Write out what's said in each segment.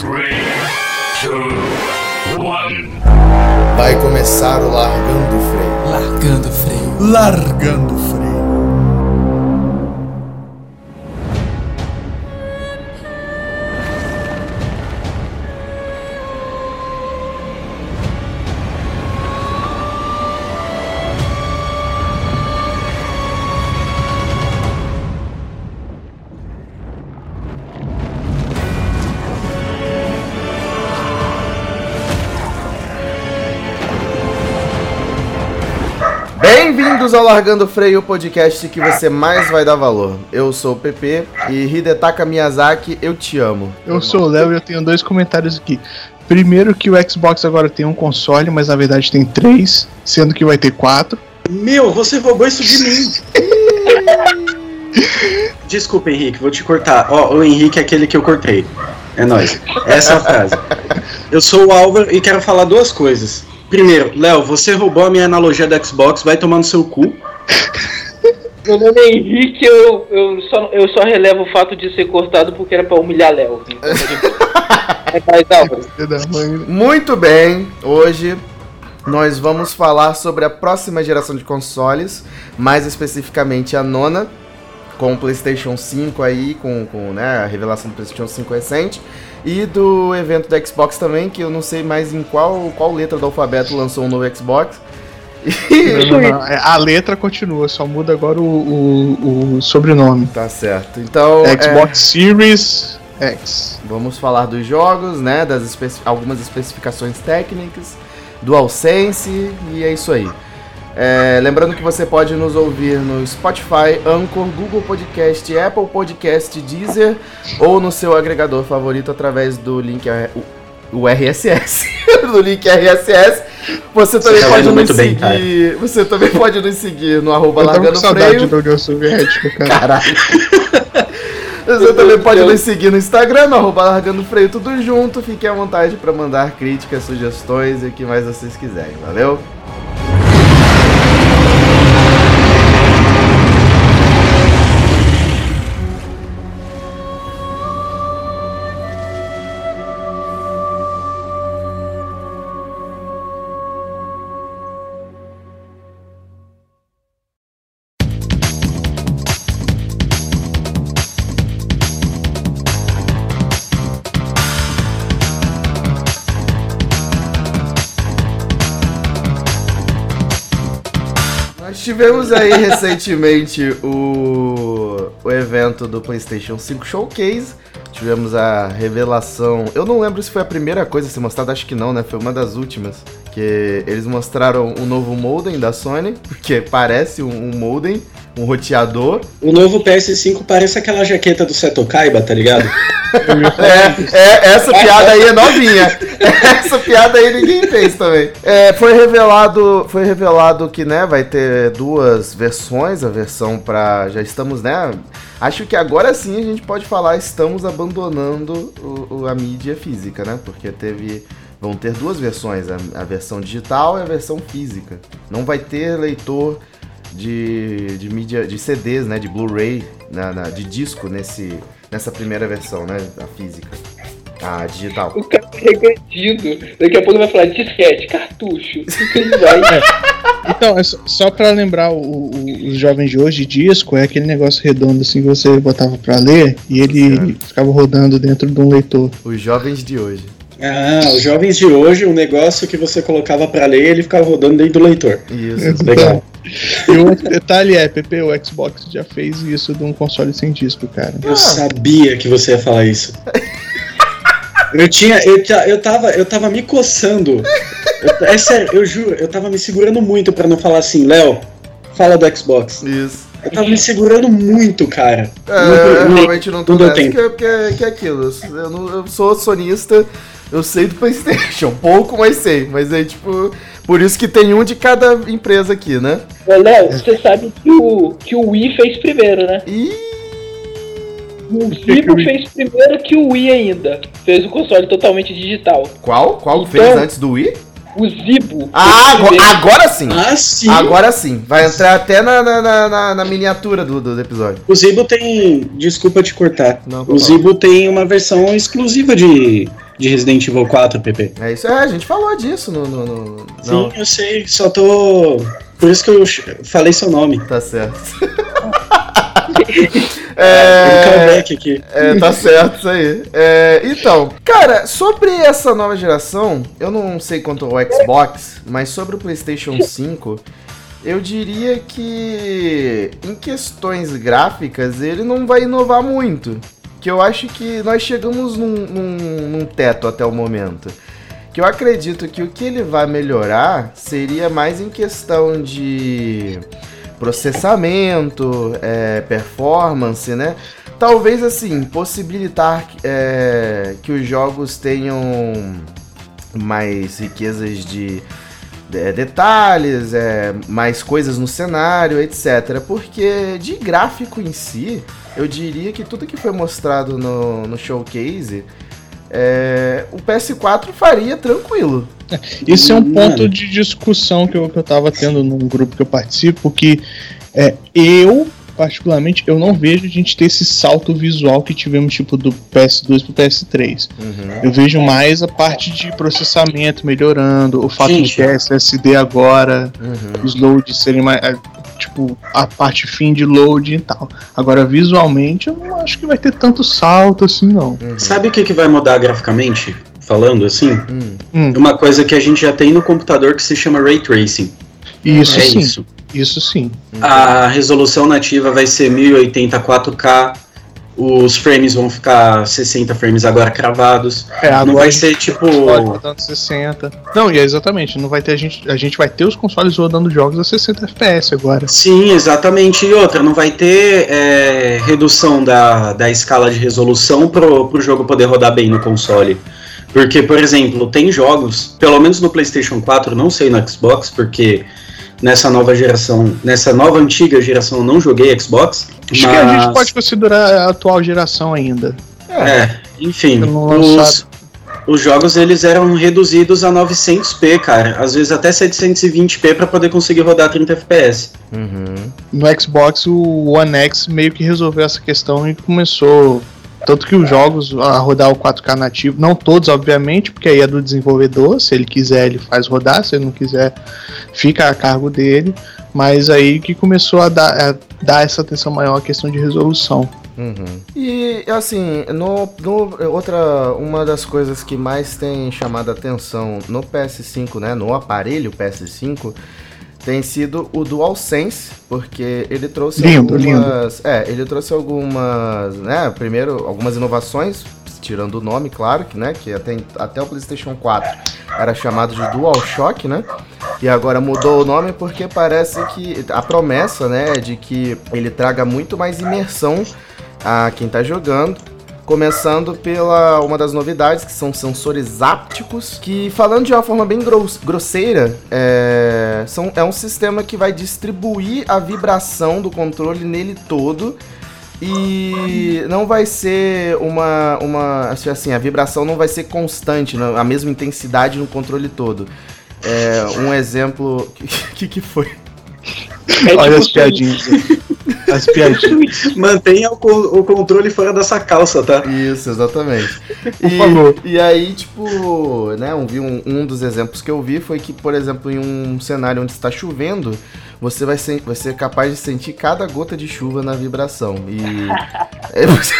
Three, two, one. Vai começar o Largando o Freio. Largando o freio. Largando o freio. Bem-vindos ao Largando o Freio, o podcast que você mais vai dar valor. Eu sou o PP e Hidetaka Miyazaki, eu te amo. Eu sou o Léo e eu tenho dois comentários aqui. Primeiro que o Xbox agora tem um console, mas na verdade tem três, sendo que vai ter quatro. Meu, você roubou isso de mim. Desculpa, Henrique, vou te cortar. Ó, o Henrique é aquele que eu cortei. É nóis. Essa é a frase. Eu sou o Álvaro e quero falar duas coisas. Primeiro, Léo, você roubou a minha analogia do Xbox, vai tomar no seu cu. Meu nome é Henrique, eu, eu, só, eu só relevo o fato de ser cortado porque era pra humilhar Léo. Então, é mais, Álvaro. Da. Muito bem, hoje nós vamos falar sobre a próxima geração de consoles, mais especificamente a nona, com o PlayStation 5 aí, com, com né, a revelação do PlayStation 5 recente, e do evento da Xbox também, que eu não sei mais em qual, qual letra do alfabeto lançou um novo Xbox. Não, não, não. É, A letra continua, só muda agora o, o- o sobrenome. Tá certo. Então, é, Xbox Series X. vamos falar dos jogos, né? Das algumas especificações técnicas, DualSense e é isso aí. É, lembrando que você pode nos ouvir no Spotify, Anchor, Google Podcast, Apple Podcast, Deezer ou no seu agregador favorito através do link o, RSS, do link RSS. Você também tá pode nos muito bem, seguir, você também pode nos seguir no arroba Eu tava com Largando saudade Freio. da União Soviética, cara. Caralho. Você também pode nos seguir no Instagram, no arroba largando freio tudo junto. Fique à vontade para mandar críticas, sugestões e o que mais vocês quiserem. Valeu? Tivemos aí recentemente o, o evento do PlayStation 5 Showcase. Tivemos a revelação. Eu não lembro se foi a primeira coisa a ser mostrada, acho que não, né? Foi uma das últimas. Que eles mostraram o novo modem da Sony, porque parece um, um modem, um roteador. O novo PS5 parece aquela jaqueta do Seto Kaiba, tá ligado? É, é, essa piada aí é novinha. Essa piada aí ninguém fez também. É, foi revelado, foi revelado que, né, vai ter duas versões, a versão pra já estamos, né? Acho que agora sim a gente pode falar estamos abandonando o- o- a mídia física, né? Porque teve vão ter duas versões, a, a versão digital e a versão física. Não vai ter leitor de, de mídia de CDs, né, de Blu-ray, na- na- de disco nesse nessa primeira versão, né, a física, a digital. O cara é regredido. Daqui a pouco vai falar disquete, cartucho. O que ele vai? Então, é só, só pra lembrar o- o- os jovens de hoje, disco é aquele negócio redondo assim que você botava pra ler e ele Certo. ficava rodando dentro de um leitor. Os jovens de hoje. Ah, os jovens de hoje, um negócio que você colocava pra ler ele ficava rodando dentro do leitor. Isso. Legal. E o outro detalhe é, PP, o Xbox já fez isso de um console sem disco, cara. Eu sabia que você ia falar isso. Eu tinha. Eu, eu, tava, eu tava me coçando. Eu- é sério, eu juro, eu tava me segurando muito pra não falar assim, Léo, fala do Xbox. Isso. Eu tava me segurando muito, cara. É, Não- eu realmente não tô nessa, tempo. que, que, que é aquilo. Eu, não- eu sou sonista, eu sei do Playstation, pouco, mas sei. Mas é tipo, por isso que tem um de cada empresa aqui, né? Ô, Léo, você sabe que o, que o Wii fez primeiro, né? E O Zibo fez primeiro que o Wii ainda. Fez o console totalmente digital. qual? Qual Então- fez antes do Wii? O Zibo. Ah, agora, agora sim! Ah, sim. Agora sim. Vai entrar até na, na, na- na- miniatura do, do episódio. O Zibo tem. Desculpa te cortar. Não, o Zibo tem uma versão exclusiva de, de Resident Evil 4, PP. É isso, é, a gente falou disso no. no, no- Sim, não, eu sei, só tô. Por isso que eu falei seu nome. tá certo. Um é, comeback aqui. é, tá certo isso aí. É, então, cara, sobre essa nova geração, eu não sei quanto ao Xbox, mas sobre o PlayStation 5, eu diria que em questões gráficas ele não vai inovar muito. Que eu acho que nós chegamos num, num- num teto até o momento. Que eu acredito que o que ele vai melhorar seria mais em questão de processamento, é, performance, né? Talvez assim, possibilitar é, que os jogos tenham mais riquezas de é, detalhes, é, mais coisas no cenário, etc. Porque de gráfico em si, eu diria que tudo que foi mostrado no, no showcase, é, o PS4 faria tranquilo. Isso é um Mano. ponto de discussão que eu, que eu tava tendo num grupo que eu participo, que é, eu, particularmente, eu não vejo a gente ter esse salto visual que tivemos, tipo, do PS2 pro PS3. Eu vejo mais a parte de processamento melhorando, o fato de Gente. ter SSD agora, Uhum. os loads serem mais. é, Tipo, a parte fim de load e tal. Agora, visualmente, eu não acho que vai ter tanto salto assim, não. Uhum. Sabe o que, que vai mudar graficamente? Falando assim? Hum. Hum, Uma coisa que a gente já tem no computador que se chama Ray Tracing. isso é sim, isso. Isso sim. A resolução nativa vai ser 1080 4K. Os frames vão ficar 60 frames agora cravados. É, Não vai ser tipo. rodando 60. Não, e é exatamente, não vai ter a gente, a gente vai ter os consoles rodando jogos a 60 FPS agora. Sim, exatamente. E outra, não vai ter é, redução da, da escala de resolução pro, pro jogo poder rodar bem no console. Porque, por exemplo, tem jogos, pelo menos no PlayStation 4, não sei no Xbox, porque nessa nova geração, nessa nova antiga geração eu não joguei Xbox. Acho que a mas- gente pode considerar a atual geração ainda. É, enfim, Não os, os jogos eles eram reduzidos a 900p, cara. Às vezes até 720p pra poder conseguir rodar 30 FPS. Uhum. No Xbox, o One X meio que resolveu essa questão e começou. Tanto que os jogos a rodar o 4K nativo, não todos, obviamente, porque aí é do desenvolvedor. Se ele quiser, ele faz rodar, se ele não quiser, fica a cargo dele. Mas aí que começou a dar, a dar essa atenção maior à questão de resolução. Uhum. E assim, no, no- outra uma das coisas que mais tem chamado a atenção no PS5, né, no aparelho PS5, tem sido o DualSense, porque ele trouxe Lindo, algumas, é, ele trouxe algumas, né, primeiro algumas inovações, tirando o nome, claro, que né, que até, até o PlayStation 4 era chamado de DualShock, né? E agora mudou o nome porque parece que a promessa, né, é de que ele traga muito mais imersão a quem tá jogando. Começando pela uma das novidades, que são sensores ápticos, que falando de uma forma bem gross- grosseira, é, são, é um sistema que vai distribuir a vibração do controle nele todo. E não vai ser uma, uma. Assim, a vibração não vai ser constante, a mesma intensidade no controle todo. É, um exemplo. O que, que foi? É Olha tipo as piadinhas. as piadinhas. Mantenha o, o controle fora dessa calça, tá? Isso, exatamente. Por favor. E, e aí, tipo, né, um, vi um, um dos exemplos que eu vi foi que, por exemplo, em um cenário onde está chovendo, você vai ser, vai ser capaz de sentir cada gota de chuva na vibração. E. É, você-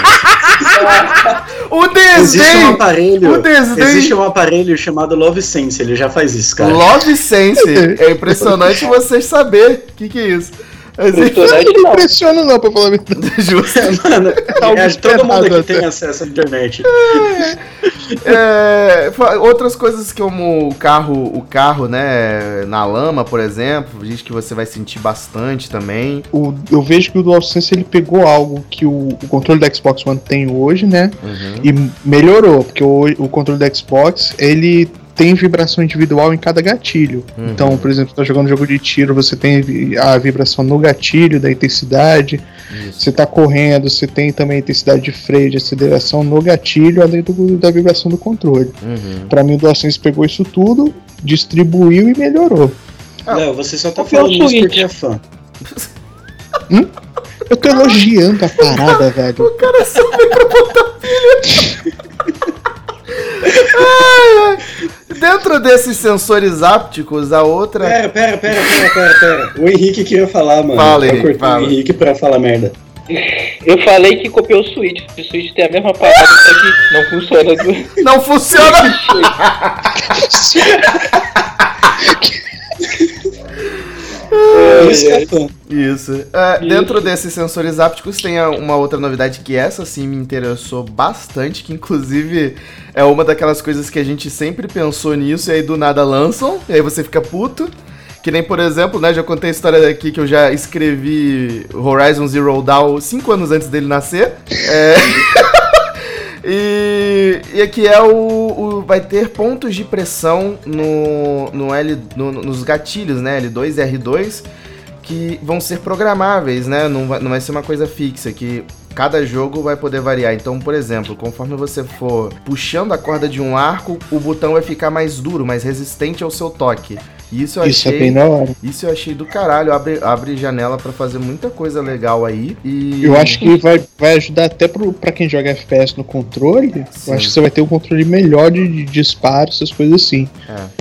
o Existe um desdém! aparelho. O desdém! Existe um aparelho chamado Love Sense, ele já faz isso, cara. Love Sense. É impressionante vocês saber o que, que é isso. Impressionante Não não. impressiona não, pra falar a verdade. Justo. Mano, Algo é, todo mundo aqui até. tem acesso à internet. É, fa- outras coisas como o carro, o carro, né, na lama, por exemplo, diz que você vai sentir bastante também. O- eu vejo que o DualSense ele pegou algo que o, o controle do Xbox One tem hoje, né? E melhorou, porque o, o controle do Xbox ele tem vibração individual em cada gatilho. Uhum. Então, por exemplo, tá jogando jogo de tiro, você tem a vibração no gatilho da intensidade. Isso. Você tá correndo, você tem também a intensidade de freio, de aceleração no gatilho, além do- da vibração do controle. Uhum. Pra mim, o DualSense pegou isso tudo, distribuiu e melhorou. Ah, Léo, você só tá é falando isso Switch? porque é fã. Eu tô elogiando a parada, velho. O cara só veio pra botar pilha. dentro desses sensores ápticos, a outra. Pera, pera, pera, pera, pera, pera. O Henrique queria falar, mano. Fala, Eu Henrique, fala. o Henrique pra falar merda. Eu falei que copiou o Switch. O Switch tem a mesma parada, só que não funciona. Do... Não funciona! Isso que é fã. Isso. É, dentro desses sensores ápticos tem uma outra novidade que essa sim me interessou bastante, que inclusive é uma daquelas coisas que a gente sempre pensou nisso e aí do nada lançam, e aí você fica puto. Que nem, por exemplo, né, já contei a história aqui que eu já escrevi Horizon Zero Dawn cinco anos antes dele nascer. É... E, e aqui é o, o- Vai ter pontos de pressão no, no L, no- nos gatilhos, né? L2 e R2, que vão ser programáveis, né? Não vai, não vai ser uma coisa fixa, que cada jogo vai poder variar. Então, por exemplo, conforme você for puxando a corda de um arco, o botão vai ficar mais duro, mais resistente ao seu toque. E isso eu Isso é achei. bem da hora. Isso eu achei do caralho. Abre, abre janela pra fazer muita coisa legal aí. E. Eu acho que vai, vai ajudar até pro, pra quem joga FPS no controle. Sim. Eu acho que você vai ter um controle melhor de, de disparo, essas coisas assim.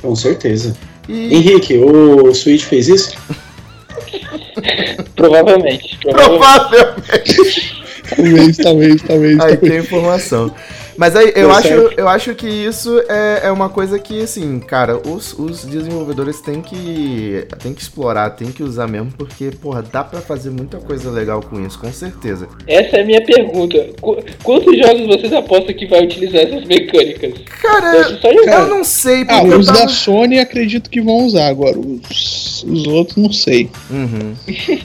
Com certeza. E- Henrique, o Switch fez isso? Provavelmente. Provavelmente. Provavelmente. Talvez, talvez, talvez. Aí talvez. tem informação. Mas aí eu Deu acho, certo. eu acho que isso é, é uma coisa que, assim, cara, os, os desenvolvedores têm que, têm que explorar, têm que usar mesmo, porque, porra, dá pra fazer muita coisa legal com isso, com certeza. Essa é a minha pergunta. Qu- Quantos jogos vocês apostam que vai utilizar essas mecânicas? Cara, Eu só jogar. eu não sei, Ah, porque eu os tava... da Sony acredito que vão usar agora. Os, os outros não sei. Uhum.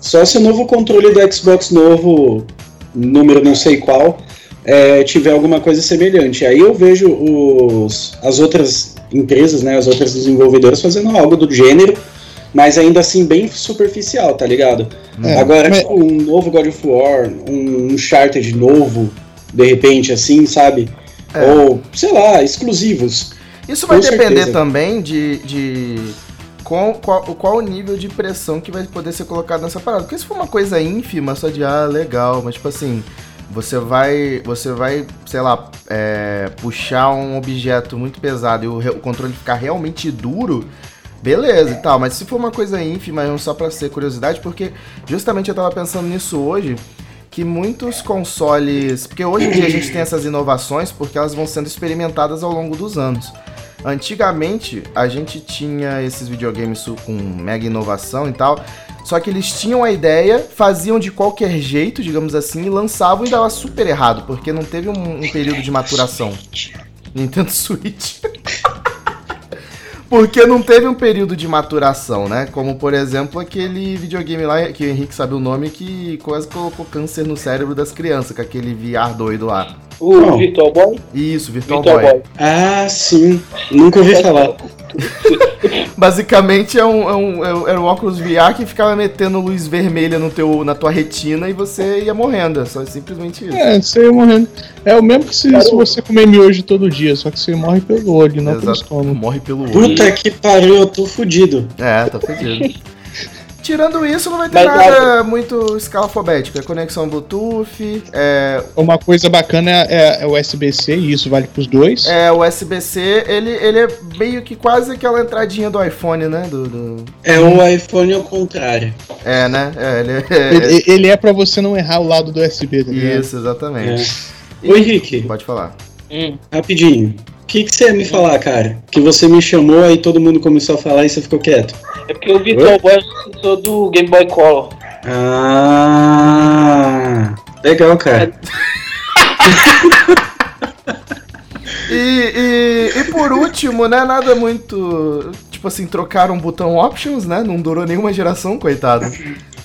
Só se o novo controle do Xbox novo, número não sei qual, é, tiver alguma coisa semelhante. Aí eu vejo os, as outras empresas, né, as outras desenvolvedoras fazendo algo do gênero, mas ainda assim bem superficial, tá ligado? É, Agora, mas- tipo, um novo God of War, um Uncharted novo, de repente, assim, sabe? É. Ou, sei lá, exclusivos. Isso vai depender certeza. também de, de qual, qual, qual o nível de pressão que vai poder ser colocado nessa parada. Porque se for uma coisa ínfima, só de ah, legal, mas tipo assim, você vai, você vai, sei lá, é, puxar um objeto muito pesado e o, o controle ficar realmente duro. Beleza e tal, mas se for uma coisa ínfima, é só pra ser curiosidade, porque justamente eu tava pensando nisso hoje, que muitos consoles. Porque hoje em dia a gente tem essas inovações porque elas vão sendo experimentadas ao longo dos anos. Antigamente a gente tinha esses videogames com mega inovação e tal, só que eles tinham a ideia, faziam de qualquer jeito, digamos assim, e lançavam e dava super errado, porque não teve um, um período de maturação. Nintendo Switch. Porque não teve um período de maturação, né? Como, por exemplo, aquele videogame lá, que o Henrique sabe o nome, que quase colocou câncer no cérebro das crianças, com aquele VR doido lá. O Não. Virtual Boy? Isso, Virtual, Virtual Boy. Boy. Ah, sim. Nunca ouvi falar. Basicamente é um, é um, é um- era um óculos VR que ficava metendo luz vermelha no teu, na tua retina e você ia morrendo. É só simplesmente isso. É, você ia morrendo. É o mesmo que se, se você comer miojo todo dia, só que você morre pelo olho, não pelo Exato. estômago. Morre pelo olho. Puta que pariu, eu tô fudido. É, tá fedido. Tirando isso, não vai ter Mas, nada muito escalafobético. É conexão Bluetooth, é, Uma coisa bacana é, é o USB-C, e isso vale pros dois. é USB-C, ele, ele é meio que quase aquela entradinha do iPhone, né? Do, do- É o iPhone ao contrário. É, né? É, ele é, Ele, ele é pra você não errar o lado do USB, tá? Isso, exatamente. Ô Henrique, Pode falar. Hum. rapidinho. O que, que você ia me falar, cara? Que você me chamou, aí todo mundo começou a falar e você ficou quieto. É porque o Virtual Boy é o sucessor do Game Boy Color. Ah, legal, cara. E, e, e por último, né? Nada muito. Tipo assim, trocaram o botão Options, né? Não durou nenhuma geração, coitado.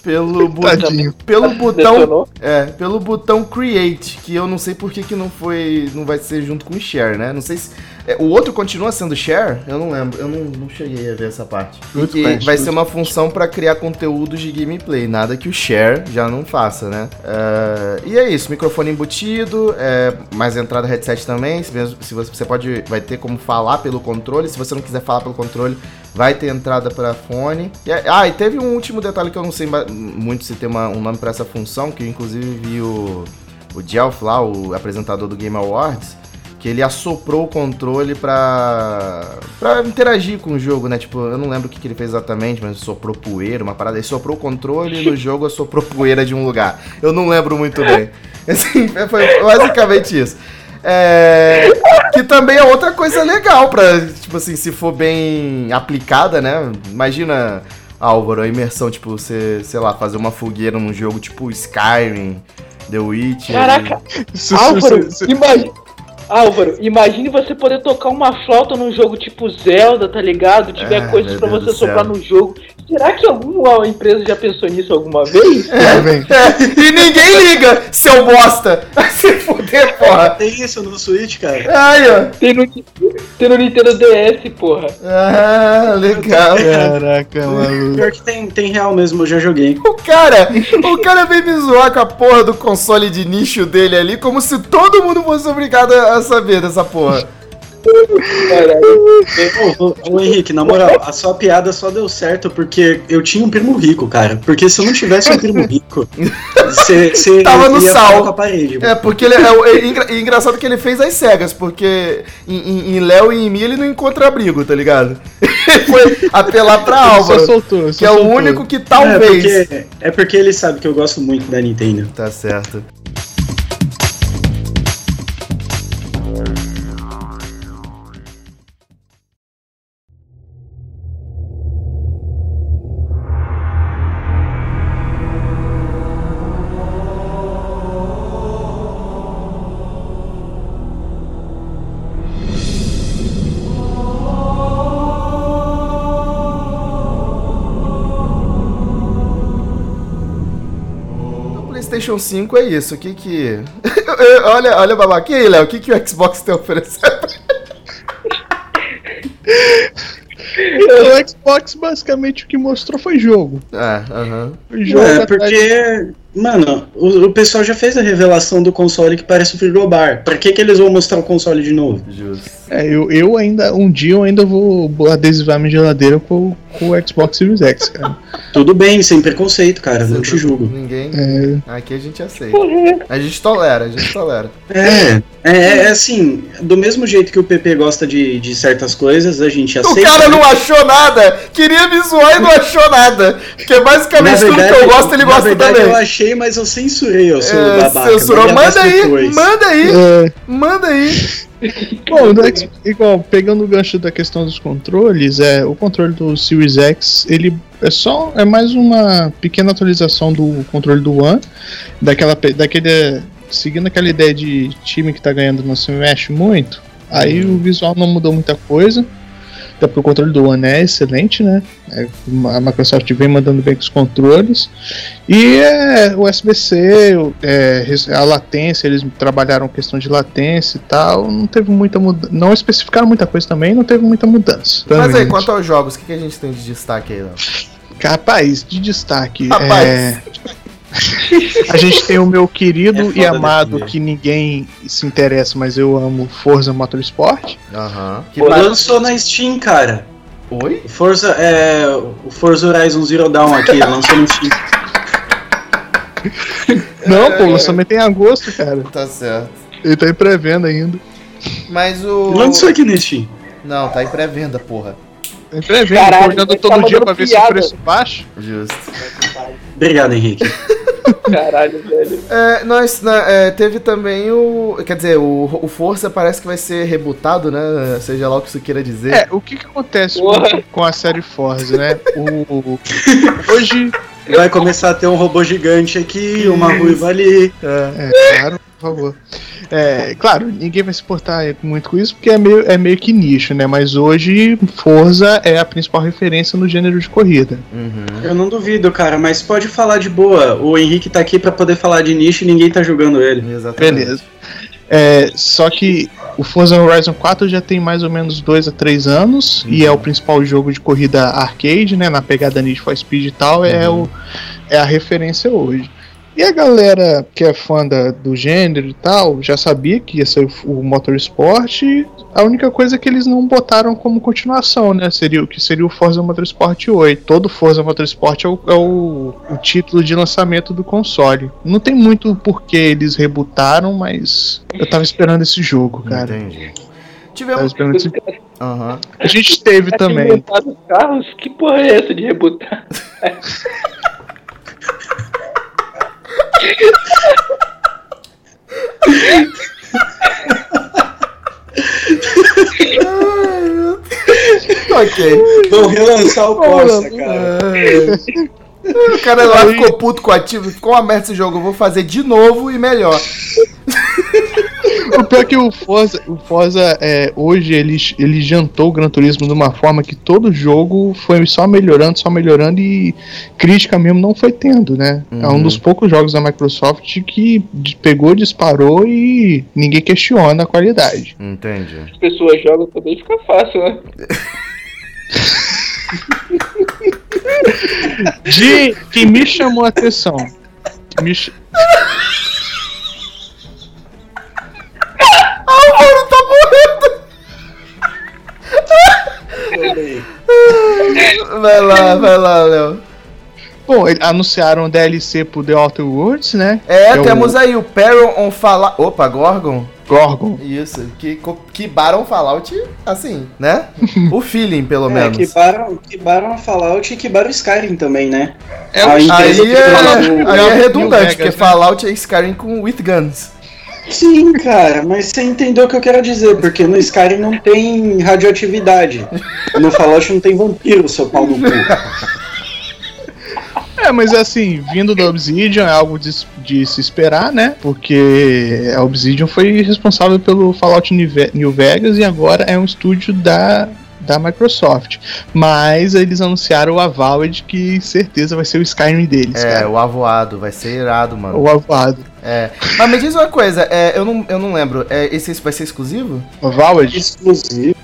Pelo, Tadinho. pelo botão. É, pelo botão Create, que eu não sei por que, que não foi. Não vai ser junto com o Share, né? Não sei se. É, o outro continua sendo Share? Eu não lembro. Eu não, não cheguei a ver essa parte. E que vai muito ser uma função para criar conteúdos de gameplay. Nada que o Share já não faça, né? É, e é isso. Microfone embutido, é, mais entrada headset também. Se, mesmo, se você, você pode. Vai ter como falar pelo controle. Se você não quiser falar pelo controle, vai ter entrada para fone. E, é- ah, e teve um último detalhe que eu não sei muito se tem uma- um nome para essa função, que eu inclusive vi o, o Jelf lá, o apresentador do Game Awards, que ele assoprou o controle pra, pra interagir com o jogo, né? Tipo, eu não lembro o que, que ele fez exatamente, mas soprou poeira, uma parada. Ele soprou o controle e no jogo assoprou poeira de um lugar. Eu não lembro muito bem. Assim, foi basicamente isso. É, que também é outra coisa legal pra, tipo assim, se for bem aplicada, né? Imagina, Álvaro, a imersão, tipo, você, sei lá, fazer uma fogueira num jogo tipo Skyrim, The Witcher. Caraca, Isso- Álvaro, imagine. Álvaro, imagine você poder tocar uma flauta num jogo tipo Zelda, tá ligado? Tiver Ah, coisas Deus você soprar no jogo. Será que alguma empresa já pensou nisso alguma vez? Vendo? É, e ninguém liga, seu bosta! Vai se fuder, porra! Tem isso no Switch, cara. Ai, ó. Tem no, tem no Nintendo DS, porra. Ah, legal. Caraca, maluco. Pior que tem, tem real mesmo, eu já joguei. O cara, o cara veio me zoar com a porra do console de nicho dele ali, como se todo mundo fosse obrigado a saber dessa porra. Caralho. Ô, ô, ô, Henrique, na moral, a sua piada só deu certo porque eu tinha um primo rico, cara. Porque se eu não tivesse um primo rico, você Tava no ia sal. falar com a parede. É, porque ele é, é engra- é engraçado que ele fez as cegas, porque em, em- Léo e em mim ele não encontra abrigo, tá ligado? Ele foi apelar pra Só Álvaro, soltou, só que é o único que É talvez. porque, é porque ele sabe que eu gosto muito da Nintendo. Tá certo. PlayStation 5 é isso. O que que. olha, olha, babaca. E aí, Léo? O que, que o Xbox tem a oferecer? O Xbox basicamente o que mostrou foi jogo. Ah, aham. Foi jogo É, porque, mano, o, o pessoal já fez a revelação do console que parece o frigobar. Pra que, que eles vão mostrar o console de novo? Justo. É, eu, eu ainda, um dia eu ainda vou adesivar minha geladeira com, com o Xbox Series X, cara. Tudo bem, sem preconceito, cara, não te julgo. Ninguém. É, Aqui a gente aceita. A gente tolera, a gente tolera. É, é, é assim, do mesmo jeito que o PP gosta de, de certas coisas, a gente O aceita. cara não achou nada! Queria me zoar e não achou nada! Porque basicamente tudo que eu gosto, ele na gosta verdade, também. eu achei, mas eu censurei o seu É, babaca. censurou. Vai Manda aí, depois. manda aí, é, manda aí. Bom, X- igual, pegando o gancho da questão dos controles, é, o controle do Series X, ele é só, é mais uma pequena atualização do controle do One, daquela, daquele, seguindo aquela ideia de time que tá ganhando não se mexe muito, aí o visual não mudou muita coisa, até porque o controle do One é excelente, né, É, a Microsoft vem mandando bem com os controles, e é, o USB-C, é, a latência, eles trabalharam questão de latência e tal, não teve muita mudança. Não especificaram muita coisa também, não teve muita mudança. Mas aí, quanto aos jogos, o que, que a gente tem de destaque aí, Léo? Rapaz, de destaque. Rapaz. é, A gente tem o meu É querido foda e amado, que ninguém se interessa, mas eu amo Forza Motorsport. Aham. Que Pô, ba- Lançou na Steam, cara. Oi? O Forza, é, o Forza Horizon Zero Dawn aqui, lançou no Steam. Não, pô, o lançamento é em agosto, cara. Tá certo. Ele tá em pré-venda ainda. Mas o. Lançou aqui no Steam. Não, tá em pré-venda, porra. Tá em pré-venda, olhando tá todo dia pra ver se piada. o preço baixa. Justo. Obrigado, Henrique. Caralho, velho. É, nós, né, é, teve também o. Quer dizer, o, o Força parece que vai ser rebutado, né? Seja lá o que isso queira dizer. É, o que que acontece com, com a série Forza, né? O, hoje, Vai começar a ter um robô gigante aqui, uma ruiva ali. É. É, claro, por favor. É, claro, ninguém vai se importar muito com isso, porque é meio, é meio que nicho, né? Mas hoje, Forza é a principal referência no gênero de corrida. Uhum. Eu não duvido, cara, mas pode falar de boa. O Henrique tá aqui pra poder falar de nicho e ninguém tá julgando ele. Exatamente. Beleza. É, só que o Forza Horizon 4 já tem mais ou menos 2 a 3 anos e é o principal jogo de corrida arcade, né? Na pegada Need for Speed e tal, é, o, é a referência hoje. E a galera que é fã da- do gênero e tal, já sabia que ia ser o, o Motorsport, A única coisa é que eles não botaram como continuação, né? Seria o que seria o Forza Motorsport 8. Todo Forza Motorsport é o, é o, o título de lançamento do console. Não tem muito porquê eles rebutaram, mas eu tava esperando esse jogo, cara. Entendi. Tivemos. esse... Aham. A gente teve também. Rebutar os carros? Que porra é essa de rebutar? Ok. Vou relançar o Corsa, cara. O cara lá ficou puto com o ativo, ficou uma merda esse jogo, eu vou fazer de novo e melhor. O pior é que o Forza, o Forza é, hoje ele, ele jantou o Gran Turismo de uma forma que todo jogo foi só melhorando, só melhorando e crítica mesmo não foi tendo, né? É um dos poucos jogos da Microsoft que pegou, disparou e ninguém questiona a qualidade. Entendi. As pessoas jogam também, fica fácil, né? De que me chamou a atenção. que me ch- Álvaro tá morrendo! Vai lá, vai lá, Léo. Bom, anunciaram o DLC pro The Outer Worlds, né? É, o temos aí o Peril on Fallout. Opa, Gorgon. Gorgon. Isso, que, que Baron Fallout, assim, né? O feeling, pelo É, menos. quebaram, quebaram a Fallout e quebaram o Skyrim também, né? É A o- empresa Aí que é, do- aí é redundante, Vegas, porque né? Fallout é Skyrim com with guns. Sim, cara, mas você entendeu o que eu quero dizer, porque no Skyrim não tem radioatividade. No Fallout não tem vampiro, seu pau no cu. É, mas assim, vindo da Obsidian é algo de, de se esperar, né? Porque a Obsidian foi responsável pelo Fallout New Ve- New Vegas e agora é um estúdio da, da Microsoft. Mas eles anunciaram o Avowed que certeza vai ser o Skyrim deles, É, cara. o avoado, vai ser irado, mano. O Avowed. É. Mas me diz uma coisa, é, eu, não, eu não lembro, é, esse vai ser exclusivo? Avowed? Exclusivo.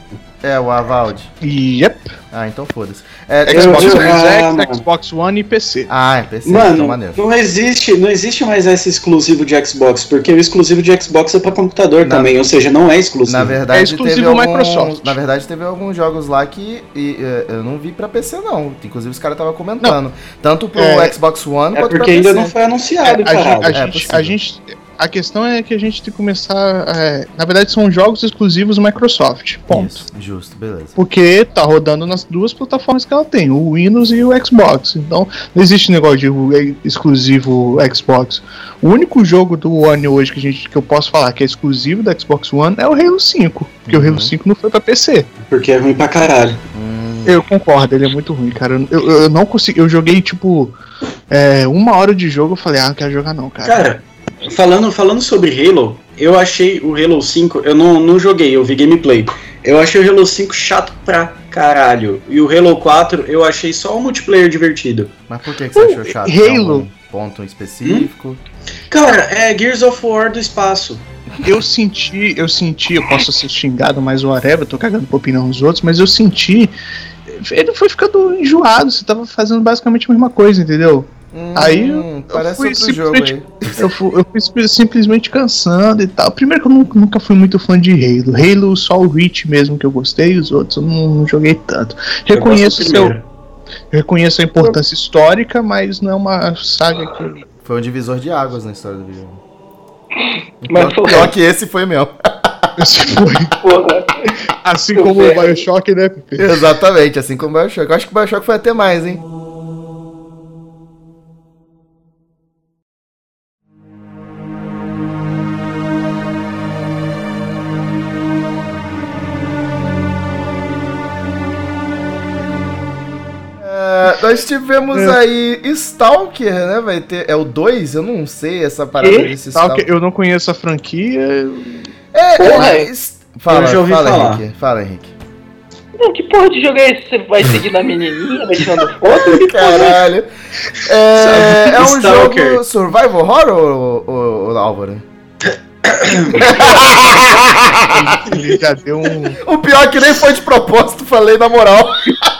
É, o Avowed. Yep. Ah, então foda-se. É, Xbox Series ah, X. Xbox One e PC. Ah, é PC, então Mano, maneiro. não existe, não existe mais esse exclusivo de Xbox, porque o exclusivo de Xbox é pra computador Na- também, ou seja, não é exclusivo. Na verdade, É exclusivo teve alguns, Microsoft. Na verdade, teve alguns jogos lá que e, é, eu não vi pra PC, não. Inclusive, os caras estavam comentando. Tanto pro É, Xbox One É quanto porque pra ainda PC. não foi É, anunciado, a, caralho. gente, a, É a gente- a questão é que a gente tem que começar. é, na verdade, são jogos exclusivos Microsoft. Ponto. Isso, justo, beleza. Porque tá rodando nas duas plataformas que ela tem, o Windows e o Xbox. Então, não existe negócio de exclusivo Xbox. O único jogo do One hoje que, a gente, que eu posso falar que é exclusivo da Xbox One é o Halo 5. Porque Uhum. o Halo 5 não foi pra PC. Porque é ruim pra caralho. Hum, Eu concordo, ele é muito ruim, cara. Eu, eu não consegui. Eu joguei, tipo, é, uma hora de jogo, eu falei, ah, não quero jogar não, cara. Cara, falando, falando sobre Halo, eu achei o Halo 5, eu não, não joguei, eu vi gameplay. Eu achei o Halo 5 chato pra caralho. E o Halo 4 eu achei só o multiplayer divertido. mas por que, que você achou chato? Halo. Algum ponto específico? Cara, é Gears of War do espaço. Eu senti, eu senti, eu posso ser xingado mais whatever, eu tô cagando pra opinião dos outros, mas eu senti. Ele foi ficando enjoado, você tava fazendo basicamente a mesma coisa, entendeu? Hum, Aí eu parece fui outro jogo aí. simplesmente- Eu fui, eu fui sim- simplesmente cansando e tal. Primeiro que eu nunca, nunca fui muito fã de Halo. Halo só o Reach mesmo que eu gostei, os outros eu não, não joguei tanto. Eu Reconheço, seu, reconheço a importância histórica, mas não é uma saga que. Foi um divisor de águas na história do videogame. Mas foi, pior que esse foi mesmo. Esse foi. porra. Assim Eu como o. Bioshock, né? Exatamente, assim como o Bioshock. Eu acho que o Bioshock foi até mais, hein? Nós tivemos É. aí Stalker, né? Vai ter. É o 2? Eu não sei essa parada E? desse Tal Stalker. que eu não conheço a franquia. É, Porra, é, es- Fala, eu já ouvi fala, falar. Henrique. Fala, Henrique. Não, que porra de jogo é esse? Você vai seguir na menininha, vai tirando foto? É? Caralho. É, é um Stalker. jogo survival horror, ô, ô, ô, Álvaro? Ele já deu um. O pior é que nem foi de propósito, falei na moral.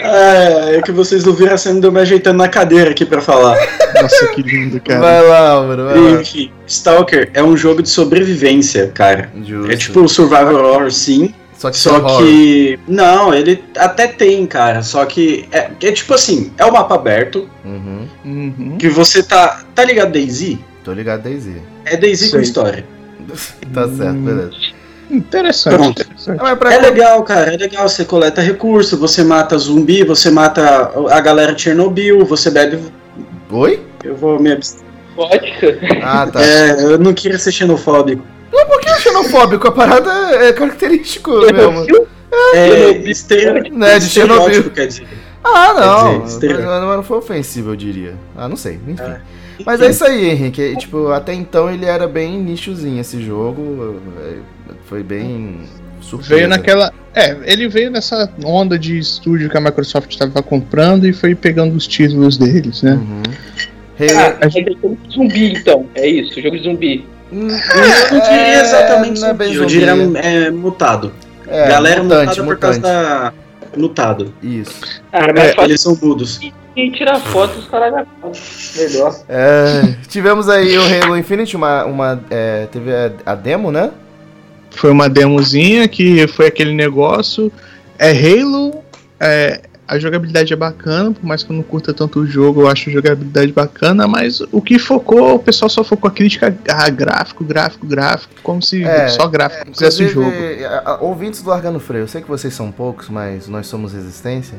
É, é que vocês não viram a cena de eu me ajeitando na cadeira aqui pra falar. Nossa, que lindo, cara. Vai lá, Álvaro, vai lá. Enfim, Stalker é um jogo de sobrevivência, cara. Justo. É tipo o Survival Horror, sim. Só que, Só que. Não, ele até tem, cara. Só que. É, é tipo assim, é o mapa aberto. Uhum. Uhum. Que você tá. Tá ligado, Daisy? Tô ligado, Daisy. É Daisy com história. tá certo, beleza. Interessante, Pronto. interessante. Pra É legal, cara, é legal. Você coleta recurso, você mata zumbi, você mata a galera de Chernobyl, você bebe. Oi? Eu vou me abster. Vodka. Ah, tá. É, eu não queria ser xenofóbico. Por que xenofóbico? A parada é característico mesmo. É, Chernobyl. estere... Né, de Chernobyl. estereótipo, quer dizer. Ah, não. Dizer, estereótipo. mas, mas não foi ofensivo, eu diria. Ah, não sei. Enfim. É. Mas é isso aí, Henrique. E, Tipo, até então ele era bem nichozinho esse jogo. é, Foi bem surpresa. Veio naquela. É, ele veio nessa onda de estúdio que a Microsoft estava comprando e foi pegando os títulos deles, né? Uhum. Hey, Ah, é jogo de zumbi, então. É isso, jogo de zumbi. hum, Eu não diria exatamente não é bem zumbi, eu zumbi. diria é, mutado. É, Galera mutante, mutada por mutante. causa da. Mutado. Isso. Ah, mas É, Eles são mudos. Quem tirar foto os caras Melhor. É, tivemos aí o Halo Infinite, uma, uma, é, teve a, a demo, né? Foi uma demozinha que foi aquele negócio. É Halo. é, a jogabilidade é bacana, por mais que eu não curta tanto o jogo, eu acho a jogabilidade bacana, mas o que focou, o pessoal só focou a crítica a gráfico, gráfico, gráfico, como se É, só gráfico fizesse o jogo. ouvintes do Largando Freio, eu sei que vocês são poucos, mas nós somos resistência.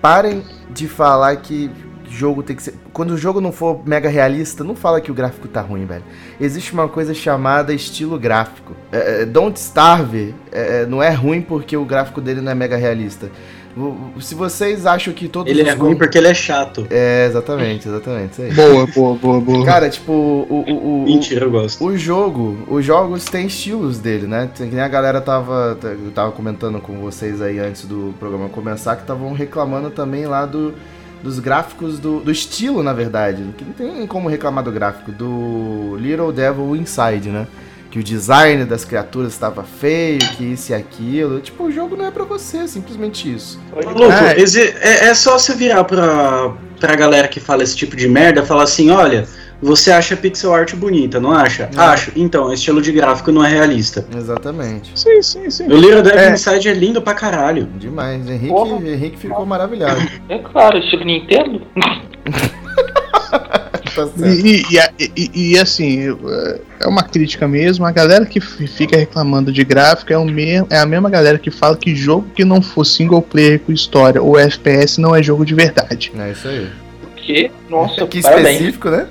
Parem de falar que jogo tem que ser. Quando o jogo não for mega realista, não fala que o gráfico tá ruim, velho. Existe uma coisa chamada estilo gráfico. É, é, Don't Starve é, é, não é ruim porque o gráfico dele não é mega realista. Se vocês acham que todos Ele os é ruim porque ele é chato. É, exatamente, exatamente. Isso aí. Boa, boa, boa, boa. Cara, tipo, o, o, o, o, Mentira, eu gosto. o jogo, os jogos têm estilos dele, né? Tem- Que nem a galera tava, eu tava comentando com vocês aí antes do programa começar, que estavam reclamando também lá do, dos gráficos, do, do estilo, na verdade. Que não tem como reclamar do gráfico, do Little Devil Inside, né? Que o design das criaturas estava feio, que isso e aquilo. Tipo, o jogo não é pra você, simplesmente isso. É. é, é só você virar pra, pra galera que fala esse tipo de merda e falar assim: olha, você acha pixel art bonita, não acha? Não. Acho. Então, esse estilo de gráfico não é realista. Exatamente. Sim, sim, sim. O Little Devil É. Inside é lindo pra caralho. Demais. Henrique, Porra. Henrique ficou maravilhado. É claro, estilo Nintendo. Tá. E, e- e- e- assim, é, é uma crítica mesmo. A galera que fica reclamando de gráfico é, o mesmo, é a mesma galera que fala que jogo que não for single player com história ou FPS não é jogo de verdade. É isso aí. Que? Nossa, Que parabéns. específico, né?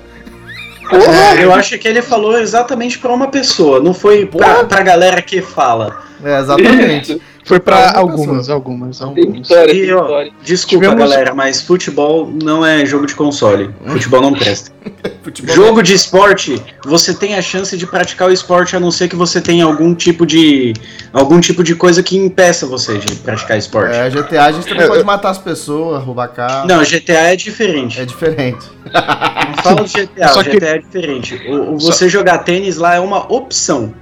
Porra, Eu acho que ele falou exatamente pra uma pessoa, não foi pra, pra galera que fala. É, exatamente. Foi pra pra uma algumas, pessoa. algumas, algumas. história, E, ó. Desculpa, Tivemos- galera, mas futebol não é jogo de console. Futebol não presta. Futebol Jogo de esporte, você tem a chance de praticar o esporte a não ser que você tenha algum tipo de algum tipo de coisa que impeça você de praticar esporte. É, GTA a gente também pode matar as pessoas, roubar carro. Não, GTA é diferente. É diferente. Não fala de GTA, Só o que- GTA é diferente. O, o você jogar tênis lá é uma opção.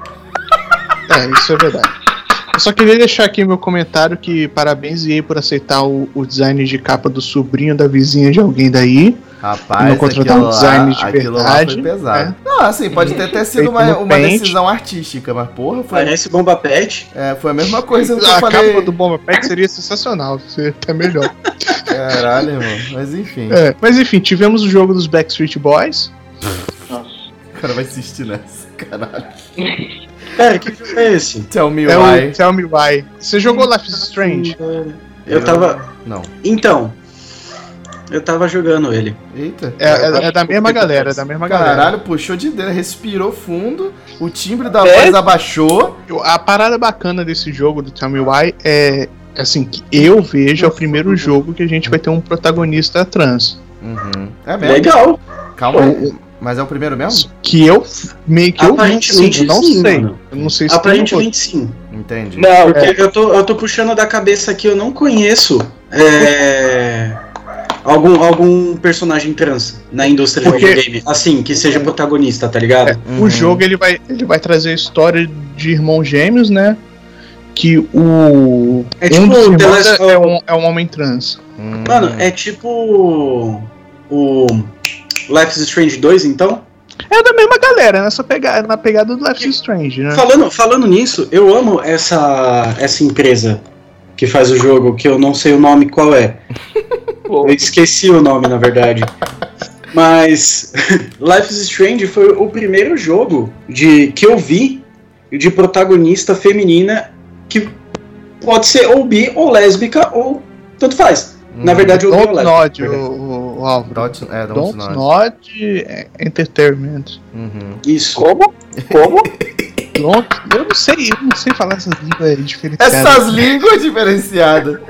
É, isso é verdade. Eu só queria deixar aqui meu comentário que parabéns EA por aceitar o, o design de capa do sobrinho da vizinha de alguém daí. Rapaz, Não contratar aquilo um design lá, de verdade, foi pesado. né? Não, assim, pode ter até sido uma, no uma decisão artística, mas porra, foi, Parece bomba pet. é, foi a mesma coisa que eu A falei. capa do Bomba Pet seria sensacional, seria até melhor. Caralho, irmão. Mas enfim, É, mas enfim, tivemos o jogo dos Backstreet Boys. Nossa. o cara vai insistir nessa. Caralho. Pera, que jogo é esse? Tell me É why. o Tell Me Why. Você jogou Life is Strange? Eu tava. Não. Então. Eu tava jogando ele. Eita. É, é- é da mesma galera, é da mesma galera. Caralho, puxou de dentro, respirou fundo, o timbre da É? voz abaixou. A parada bacana desse jogo do Tell Me Why é assim que eu vejo é o primeiro jogo que a gente vai ter um protagonista trans. Uhum. É mesmo. Legal. Calma aí. Mas é o primeiro mesmo? Que eu meio que eu vi, Aparentemente sim, eu não sim, sei. mano. Eu não sei se tem Aparentemente sim. Entendi. Não, Porque eu, tô, eu tô puxando da cabeça aqui, eu não conheço é, algum, algum personagem trans na indústria Porque- de videogame. Assim, que seja protagonista, tá ligado? outro. O jogo ele vai, ele vai trazer a história de irmãos gêmeos, né? que o. É um tipo dos irmãos The Last é, é um, é um homem trans. Hum. Mano, é tipo. O. Life is Strange 2, então? É da mesma galera, nessa pegada, na pegada do Life is Strange, né? Falando, falando nisso, eu amo essa, essa empresa que faz o jogo, que eu não sei o nome qual é. Eu esqueci o nome, na verdade. Mas Life is Strange foi o primeiro jogo de que eu vi de protagonista feminina que pode ser ou bi ou lésbica ou tanto faz. Na verdade, eu vi o Don't lésbica. O, Álvaro. Dot, é, Don't, Don't. Nod é, Entertainment. Uhum. Isso. como? Como? Don't, eu não sei, eu não sei falar essas línguas diferenciadas. Essas línguas diferenciadas.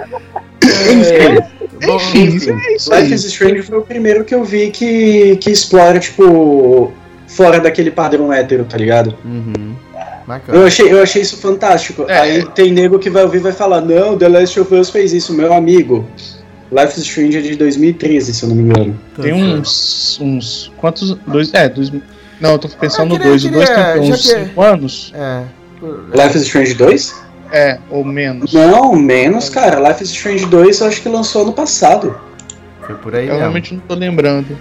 É, Bom, Enfim, é isso Life aí. is Strange foi o primeiro que eu vi que, que explora, tipo, fora daquele padrão hétero, tá ligado? Uhum. Eu achei, eu achei isso fantástico. É. Aí tem nego que vai ouvir e vai falar, não, The Last of Us fez isso, meu amigo. Life is Strange é de 2013, se eu não me engano. Tem uns. uns. Quantos. Dois. É, dois. Não, eu tô pensando Ah, no queria- dois. O dois queria- tem já uns que- 5 anos? É. Life is Strange 2? É, ou menos. Não, menos, cara. Life is Strange 2 eu acho que lançou ano passado. Foi por aí Eu mesmo. realmente não tô lembrando.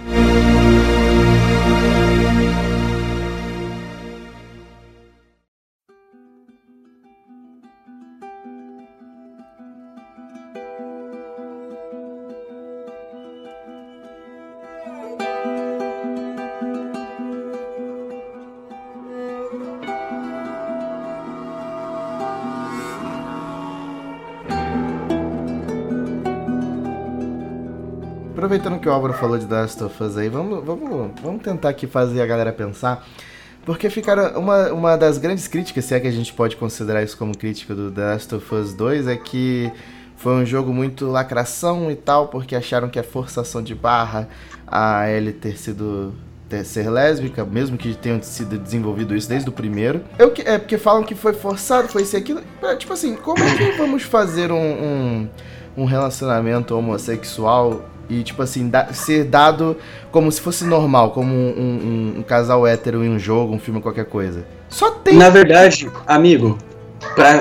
Álvaro falou de The Last of Us aí, vamos, vamos, vamos tentar aqui fazer a galera pensar. Porque ficaram. Uma, uma das grandes críticas, se é que a gente pode considerar isso como crítica do The Last of Us 2, é que foi um jogo muito lacração e tal, porque acharam que é forçação de barra a Ellie ter sido. ter- ser lésbica, mesmo que tenham sido desenvolvido isso desde o primeiro. Eu, é porque falam que foi forçado, foi isso e aquilo. Tipo assim, como é que vamos fazer um- um um relacionamento homossexual e, tipo assim, da- ser dado como se fosse normal, como um, um- um casal hétero em um jogo, um filme, qualquer coisa. Só tem. Na verdade, amigo,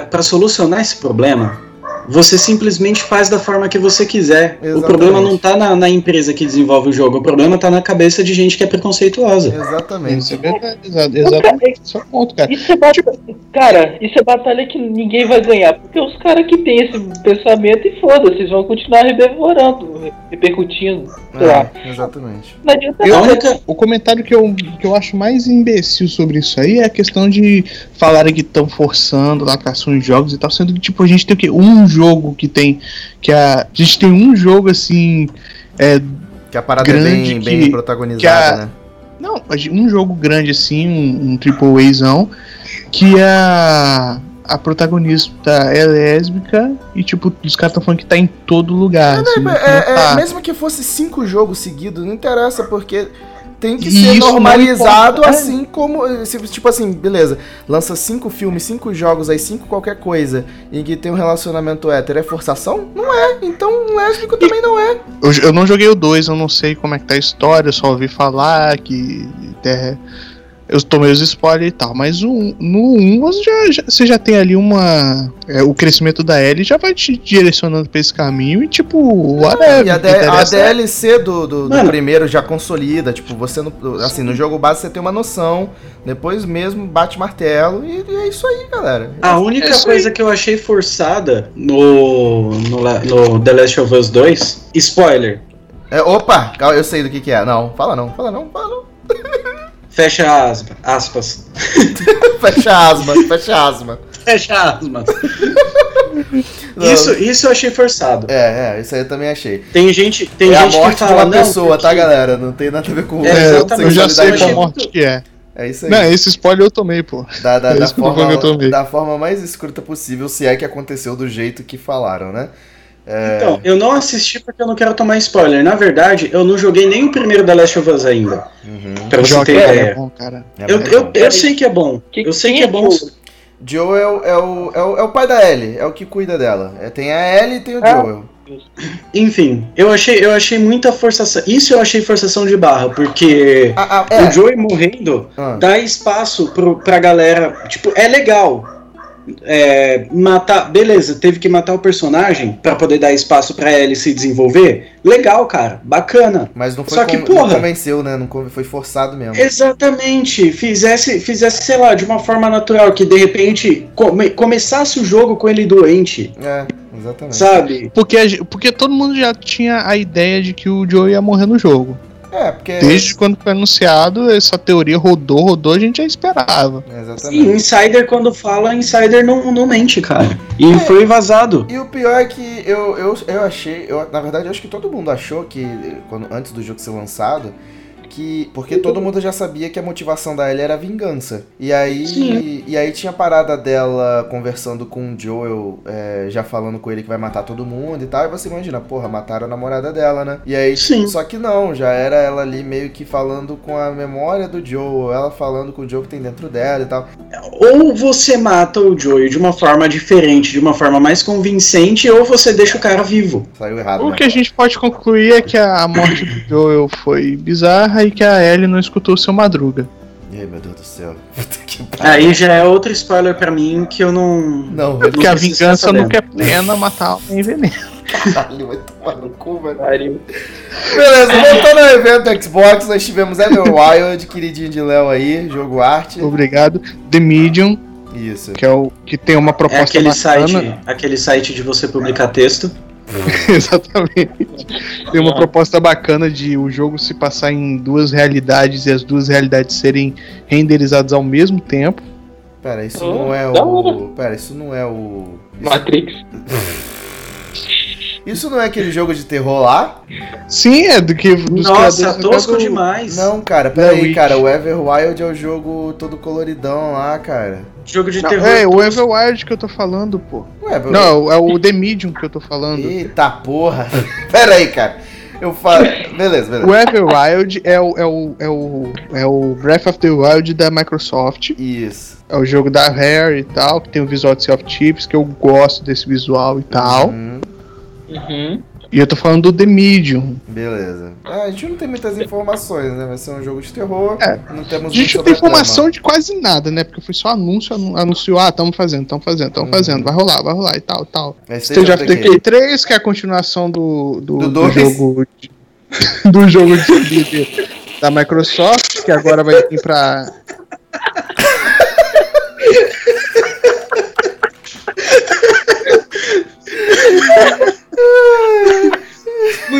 pra solucionar esse problema, você simplesmente faz da forma que você quiser. O Exatamente. problema não tá na, na empresa que desenvolve o jogo, o problema tá na cabeça de gente que é preconceituosa. Isso Exatamente. é verdade, exa- exatamente. Esse é o ponto, cara. Isso é batalha, cara, isso é batalha que ninguém vai ganhar, porque os caras que têm esse pensamento e foda-se, eles vão continuar reverberando, repercutindo, sei lá. É, exatamente. Não adianta Eu- nada. O comentário que eu, que eu acho mais imbecil sobre isso aí é a questão de falarem que estão forçando lacração em jogos e tal, sendo que, tipo, a gente tem o quê? Um jogo que tem. Que a, a gente tem um jogo assim. É, Que a parada é Grande bem, que- bem protagonizada, que a- né? não, um jogo grande assim, um, um triple Azão, que a. A protagonista é lésbica e, tipo, os caras estão falando que tá em todo lugar. assim, É, não é, tá. mesmo que fosse cinco jogos seguidos, não interessa, porque tem que E ser não normalizado é. assim como. Tipo assim, beleza, lança cinco filmes, cinco jogos, aí cinco qualquer coisa, em que tem um relacionamento hétero, é forçação? Não é. Então lésbico também não é. Eu, eu não joguei o 2, eu não sei como é que tá a história, eu só ouvi falar que. é, eu tomei os spoilers e tal, mas o, no 1 você já, já- você já tem ali uma. é, o crescimento da Ellie já vai te direcionando pra esse caminho e tipo, whatever. E a, D- a é- DLC do, do, do primeiro já consolida, tipo, você no, assim, no jogo base você tem uma noção, depois mesmo bate martelo e, e é isso aí, galera. a única É coisa que eu achei forçada no, no, no The Last of Us 2, spoiler, É, opa, eu sei do que que é. Não, fala não, fala não, fala não. Fecha aspas, aspas. Fecha asma, fecha asma. Fecha. Não. Isso, isso eu achei forçado. É, é, isso aí eu também achei. Tem gente, tem é a gente morte que fala, de uma não, pessoa, tá, porque- galera? Não tem nada a ver com É, É, exatamente. eu já sei qual não. morte que é. É isso aí. Não, esse spoiler eu tomei, pô. Da, da, é da forma, da forma mais escrota possível, se é que aconteceu do jeito que falaram, né? É, Então, eu não assisti porque eu não quero tomar spoiler. Na verdade, eu não joguei nem o primeiro The Last of Us ainda. uhum. Pra você Joga ter é ideia. bom, cara. É Eu, eu, sei que é bom. Que- eu sei que é é bom. Joel? Joel é o, é, o, é, o, é o pai da Ellie, é o que cuida dela. É, tem a Ellie e tem o Ah. Joel. Enfim, eu achei, eu achei muita forçação. Isso eu achei forçação de barra, porque Ah, ah, o é. Joey morrendo Ah. dá espaço pro, pra galera. Tipo, é legal. É, matar. Beleza, teve que matar o personagem pra poder dar espaço pra ele se desenvolver. Legal, cara, bacana. Mas não foi Só que, porra- não convenceu, né? Não foi forçado mesmo. Exatamente, fizesse, fizesse, sei lá, de uma forma natural, que de repente come- começasse o jogo com ele doente, É, exatamente. sabe? Porque, porque todo mundo já tinha a ideia de que o Joe ia morrer no jogo. É, porque. Desde quando foi anunciado, essa teoria rodou, rodou, a gente já esperava. Sim, Exatamente. Insider quando fala, Insider não, não mente, cara. E foi vazado. E o pior é que eu, eu, eu achei, eu, na verdade, eu acho que todo mundo achou que, quando, antes do jogo ser lançado, que. Porque todo mundo já sabia que a motivação da Ellie era a vingança. E aí. Sim. E aí tinha a parada dela conversando com o Joel, é, já falando com ele que vai matar todo mundo e tal. E você imagina, porra, mataram a namorada dela, né? E aí. Sim. Só que não, já era ela ali meio que falando com a memória do Joel, ela falando com o Joel que tem dentro dela e tal. Ou você mata o Joey de uma forma diferente, de uma forma mais convincente, ou você deixa o cara vivo. Saiu errado. O né? que a gente pode concluir é que a morte do Joel foi bizarra e que a Ellie não escutou o seu madruga. Ai, meu Deus do céu. Aí já é outro spoiler pra mim que eu não. Não, Porque a vingança nunca é plena, matar alguém em veneno. Caralho, vai tomar no cu, velho. Beleza, voltando ao evento Xbox, nós tivemos Everwild, queridinho de Léo aí, jogo arte. Obrigado. The Medium, Isso. que é o que tem uma É proposta aquele bacana. site, aquele site de você publicar texto. Exatamente. Tem uma proposta bacana de o jogo se passar em duas realidades e as duas realidades serem renderizadas ao mesmo tempo. Pera, isso Oh, não é o. Pera, isso não é o. Isso, Matrix. isso não é aquele jogo de terror lá? Sim, é do que dos Nossa, tosco do- demais. Não, cara, pera The aí, Witch. cara. O Everwild é o jogo todo coloridão lá, cara. Jogo de Não, terror. é, o Everwild que eu tô falando, pô. Ué, bro- Não, é o The Medium que eu tô falando. Eita porra. pera aí, cara. Eu falo. Beleza, beleza. O Everwild é o, é, o, é, o, é o Breath of the Wild da Microsoft. Isso. É o jogo da Rare e tal, que tem o visual de Sea of Chips, que eu gosto desse visual e tal. Hum, Uhum. E eu tô falando do The Medium. beleza. Ah, a gente não tem muitas informações, né? Vai ser um jogo de terror. É. Não temos A gente não tem informação de quase nada, né? Porque foi só anúncio, anu- anunciou, ah, tamo fazendo, tamo fazendo, tamo Uhum. fazendo, vai rolar, vai rolar e tal, tal. É Stage of Decay. Decay 3, que é a continuação do, do, Do do jogo de, do jogo de da Microsoft, que agora vai vir pra.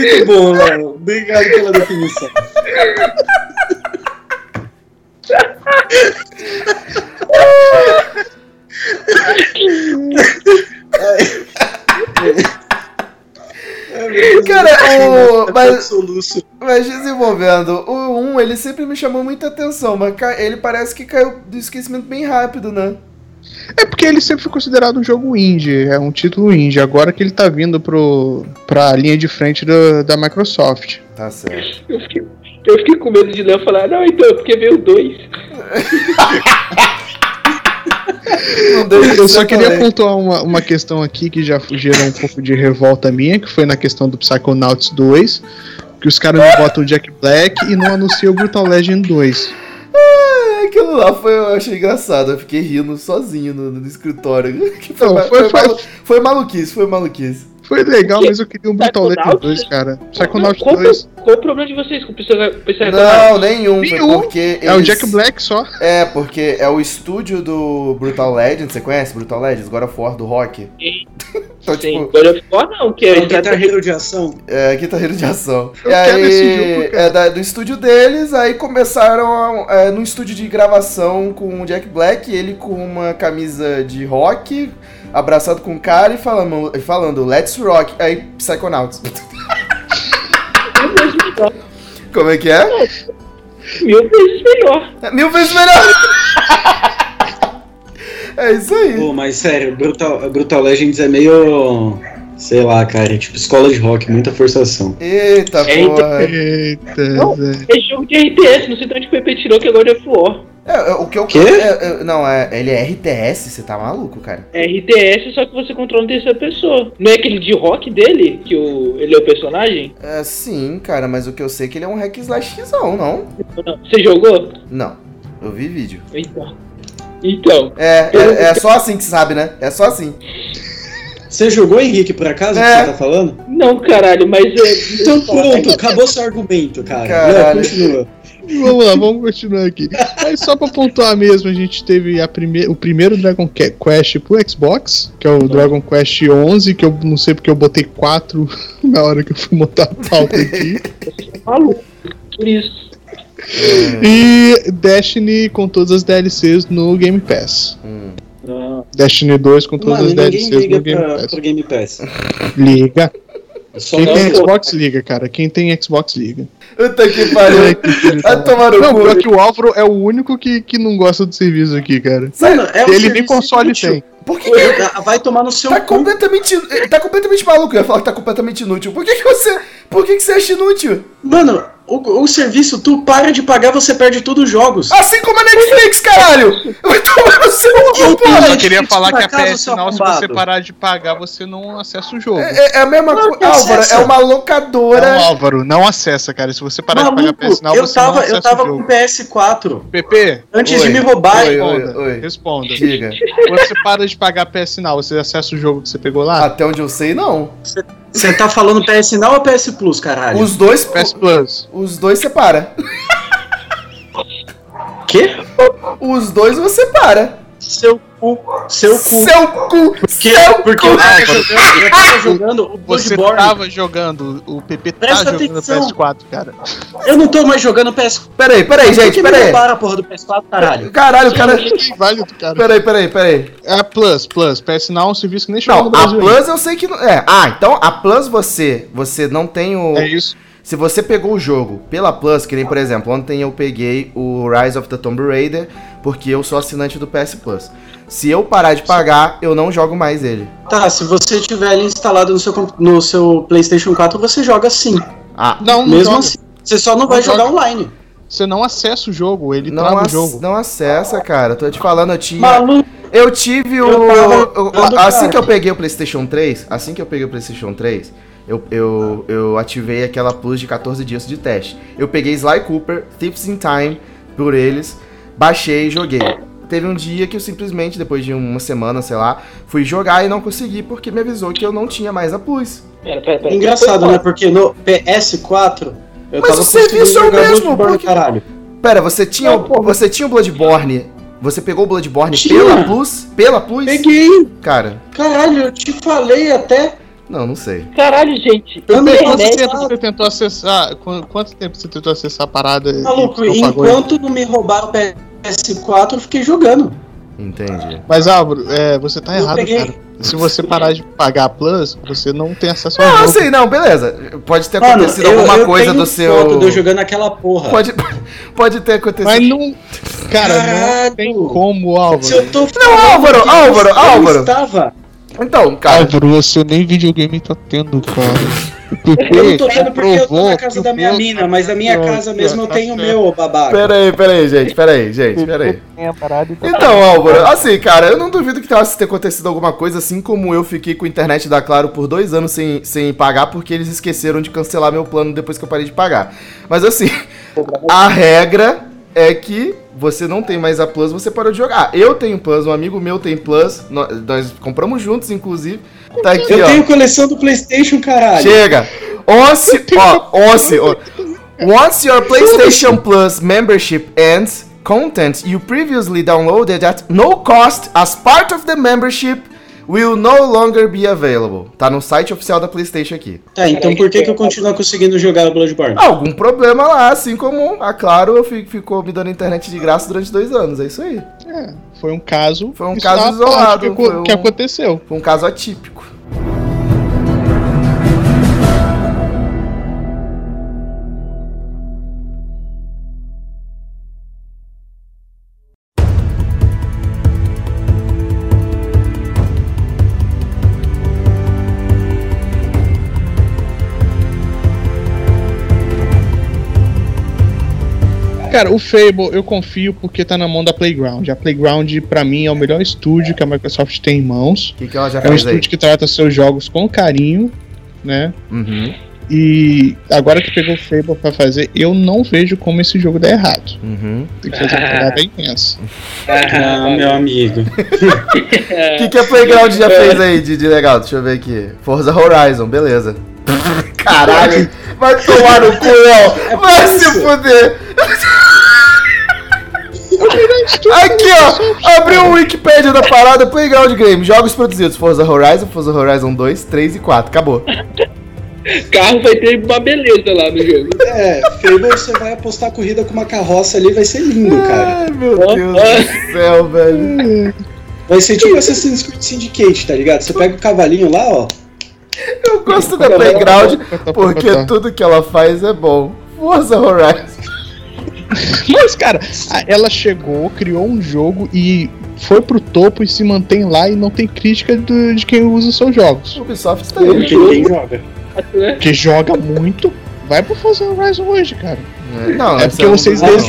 Muito bom, Léo. Obrigado pela definição. Cara, o. Mas, Soluço. mas desenvolvendo, o 1 ele sempre me chamou muita atenção, mas ca- ele parece que caiu do esquecimento bem rápido, né? É porque ele sempre foi considerado um jogo indie, é um título indie. Agora que ele tá vindo pro, pra linha de frente do- da Microsoft. Tá certo. Eu fiquei, eu fiquei com medo de Léo falar, não, então, é porque veio dois. Não Eu só queria pontuar uma, uma questão aqui que já gerou um pouco de revolta minha, que foi na questão do Psychonauts 2, que os caras não botam o Jack Black e não anunciam o Brutal Legend 2. É, Aquilo lá foi, eu achei engraçado, eu fiquei rindo sozinho no, no escritório. Que foi, Não, foi- foi, foi- malu- foi maluquice, foi maluquice. Foi legal, mas eu queria um Brutal Legend Psychonauts? 2, cara. Psychonauts qual, 2 qual o problema de vocês com o Psycho- Psychonauts? Não, nenhum, porque. é o eles- Jack Black só. É, porque é o estúdio do Brutal Legend, você conhece Brutal Legends? God of War do Rock? Sim. Então, Sim, tipo, God of War não, que é um guitarreiro de ação. é guitarreiro de ação. Eu e quero aí, esse jogo, é da- do estúdio deles, aí começaram a- é, no estúdio de gravação com o Jack Black, ele com uma camisa de rock, abraçado com um cara e falando, falando Let's Rock, aí Psychonauts. mil vezes melhor. Como é que é? Mil vezes melhor. Mil vezes melhor! é isso aí. Pô, mas sério, Brutal, Brutal Legends é meio. Sei lá, cara, é tipo escola de rock, muita forçação. Eita Eita. porra. Eita, Não. É jogo de RTS, não sei de onde o PP tirou que é God of War. É, é, o que eu. Quê? é, é, não, é, ele é RTS, você tá maluco, cara? É RTS, só que você controla em terceira pessoa. Não é aquele de rock dele, que o, ele é o personagem? É, sim, cara, mas o que eu sei é que ele é um hack slashzão, não? Você jogou? Não, eu vi vídeo. Então. Então, É, é, é só assim que se sabe, né? É só assim. Você jogou, Henrique, por acaso, É. que você tá falando? não, caralho, mas é. Então pronto, acabou seu argumento, cara. Caralho. Não, continua. Vamos lá, vamos continuar aqui. Mas só pra pontuar mesmo, a gente teve a prime o primeiro Dragon Que- Quest pro Xbox, que é o Dragon Quest 11, que eu não sei porque eu botei 4 na hora que eu fui montar a pauta aqui. maluco. Por isso. E Destiny com todas as DLCs no Game Pass. Ah, Destiny 2 com todas Mano, as DLCs no Game pra, Pass. pro Game Pass. Liga. Só Quem tem. Xbox liga, cara. Quem tem Xbox liga. Puta que pariu. Vai tomar no Não, cu. pior que o Álvaro é o único que, que não gosta do serviço aqui, cara. Mano, é um Ele nem console inútil. tem. Por que, que Vai tomar no seu tá cu. completamente. Tá completamente maluco? Eu ia falar que tá completamente inútil. Por que, que você. Por que, que você acha inútil? Mano, o, o serviço, tu para de pagar, você perde todos os jogos. Assim como a Netflix, caralho! Vai tomar no seu cu, Eu porra! Eu queria falar que a PS Now, se você parar de pagar, você não acessa o jogo. É, é a mesma coisa. Álvaro, acessa. é uma Não, locadora. Álvaro, não acessa, cara. Se você parar de pagar Maluco, PS Now, eu você não tava, acessa eu tava o com jogo. PS4 PP, antes Oi, de me roubar. oi, oi. responda. Responda. Diga. Você para de pagar PS Now, você acessa o jogo que você pegou lá? Até onde eu sei, não. Você tá falando PS Now ou PS Plus, caralho? Os dois. PS Plus. Os dois separa. Quê? Os dois você para. Seu cu. Seu cu. Seu cu! Porque, seu porque cu! eu tava jogando, eu tava jogando o Você Bloodborne. tava jogando, o PP tá Presta jogando atenção. PS4, cara. Eu não tô mais jogando PS4. Peraí, peraí, gente, peraí. roubaram a porra do PS4, caralho? Caralho, cara. Válido, cara. Peraí, peraí, peraí. É a Plus, Plus. PS Now é um serviço que nem chegou Não, no a. Plus eu sei que não. É. Ah, então a Plus você. Você não tem o. É isso. Se você pegou o jogo pela Plus, que nem por exemplo, ontem eu peguei o Rise of the Tomb Raider, porque eu sou assinante do PS Plus. Se eu parar de pagar, eu não jogo mais ele. Tá, se você tiver ele instalado no seu, no seu PlayStation 4, você joga sim. Ah, Não, não Mesmo joga. assim. Você só não vai Não jogar joga. online. Você não acessa o jogo, ele não, trava o jogo. não acessa, cara. Tô te falando, eu tinha. Maluco. Eu tive o. Eu tava o- jogando, assim cara. que eu peguei o PlayStation 3, assim que eu peguei o PlayStation 3, eu, eu, eu ativei aquela plus de 14 dias de teste. Eu peguei Sly Cooper, Thieves in Time por eles, baixei e joguei. Teve um dia que eu simplesmente, depois de uma semana, sei lá, fui jogar e não consegui porque me avisou que eu não tinha mais a plus. Pera, pera, pera. Engraçado, né? Porque no PS4 eu Mas tava o serviço é o jogar mesmo, porque- caralho. Pera, você tinha, Não, o- você tinha o Bloodborne? Você pegou o Bloodborne Tinha. pela plus? Pela plus? Peguei. Cara, Caralho, eu te falei até. Não, não sei. Caralho, gente. Não tenho quanto tempo você tentou acessar? qu- Quanto tempo você tentou acessar a parada? Maluco, não enquanto não me roubaram o PS4, eu fiquei jogando. Entendi. Mas Álvaro, é, você tá Eu errado, peguei. cara. Se você parar de pagar a Plus, você não tem acesso ao Não, eu jogo. sei, não, beleza. Pode ter Mano, acontecido eu, alguma eu coisa tenho do seu. foto de eu jogando aquela porra. Pode, pode ter acontecido. Mas não. Cara, não tem como, Álvaro. Se eu tô Não, Álvaro, que Álvaro, eu Álvaro. estava. Então, cara. Álvaro, você nem videogame tá tendo, cara. Eu não tô tendo porque eu tô na casa da minha mina, mas a minha casa mesmo eu tenho o meu, ô babaca. Pera aí, pera aí, gente, pera aí, gente, pera aí. Tá Então, Álvaro, assim, cara, eu não duvido que tenha ter acontecido alguma coisa, assim como eu fiquei com a internet da Claro por dois anos sem, sem pagar, porque eles esqueceram de cancelar meu plano depois que eu parei de pagar. Mas assim, a regra é que você não tem mais a Plus, você parou de jogar. Eu tenho Plus, um amigo meu tem Plus, nó- nós, compramos juntos, inclusive. Tá aqui, Eu ó. tenho coleção do Playstation, caralho. Chega! Once, ó, once, ó. Once your PlayStation Plus membership ends, content you previously downloaded at no cost as part of the membership will no longer be available. Tá no site oficial da PlayStation aqui. Tá, então por que, que eu continuo conseguindo jogar o Bloodborne? Algum problema lá, assim como a Claro fi- ficou me dando internet de graça durante dois anos, é isso aí. É, foi um caso. Foi um caso isolado, Que, um- que aconteceu. Foi um caso atípico. Cara, o Fable eu confio porque tá na mão da Playground. A Playground, pra mim, é o melhor estúdio que a Microsoft tem em mãos. O que, que ela já É um fez aí? estúdio que trata seus jogos com carinho, né? Uhum. E agora que pegou o Fable pra fazer, eu não vejo como esse jogo dá errado. Uhum. Tem que fazer uma parada imensa. Ah, meu amigo. O que, que a Playground já fez aí de, de legal? Deixa eu ver aqui. Forza Horizon, beleza. Caralho, vai tomar no cu, Léo. Vai se fuder. Aqui, ó. Abriu o Wikipedia da parada Playground Game. Jogos produzidos: Forza Horizon, Forza Horizon 2, 3 e 4. Acabou. Carro vai ter uma beleza lá no jogo. É, Fable você vai apostar corrida com uma carroça ali, vai ser lindo, cara. Ai, meu Deus do céu, velho. Vai ser tipo Assassin's Creed Syndicate, tá ligado? Você pega o cavalinho lá, ó. Eu gosto da Playground porque tudo que ela faz é bom. Forza Horizon. Mas, cara, ela chegou, criou um jogo e foi pro topo e se mantém lá e não tem crítica do- de quem usa seus jogos. Ubisoft está aí. Porque ninguém joga. né? Porque joga muito. Vai pro Forza Horizon hoje, cara. Não, é porque vocês não.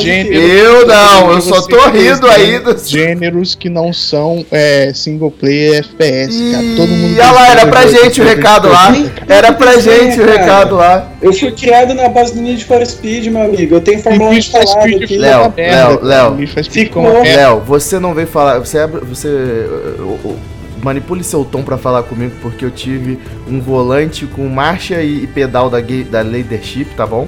Gêneros. Eu não, eu só tô rindo dos. Gêneros que não são é, single player FPS, cara. Todo mundo. E olha lá, era pra desenha gente o recado lá. Era pra gente o recado lá. Eu fui criado na base do Need for Speed, meu amigo. Eu tenho E Fórmula 1 Need for instalado Speed aqui. Léo, Léo. Léo. Léo, você não veio falar. Você abre. Você. uh, uh, uh, Manipule seu tom pra falar comigo, porque eu tive um volante com marcha e e pedal da, da Leadership, tá bom?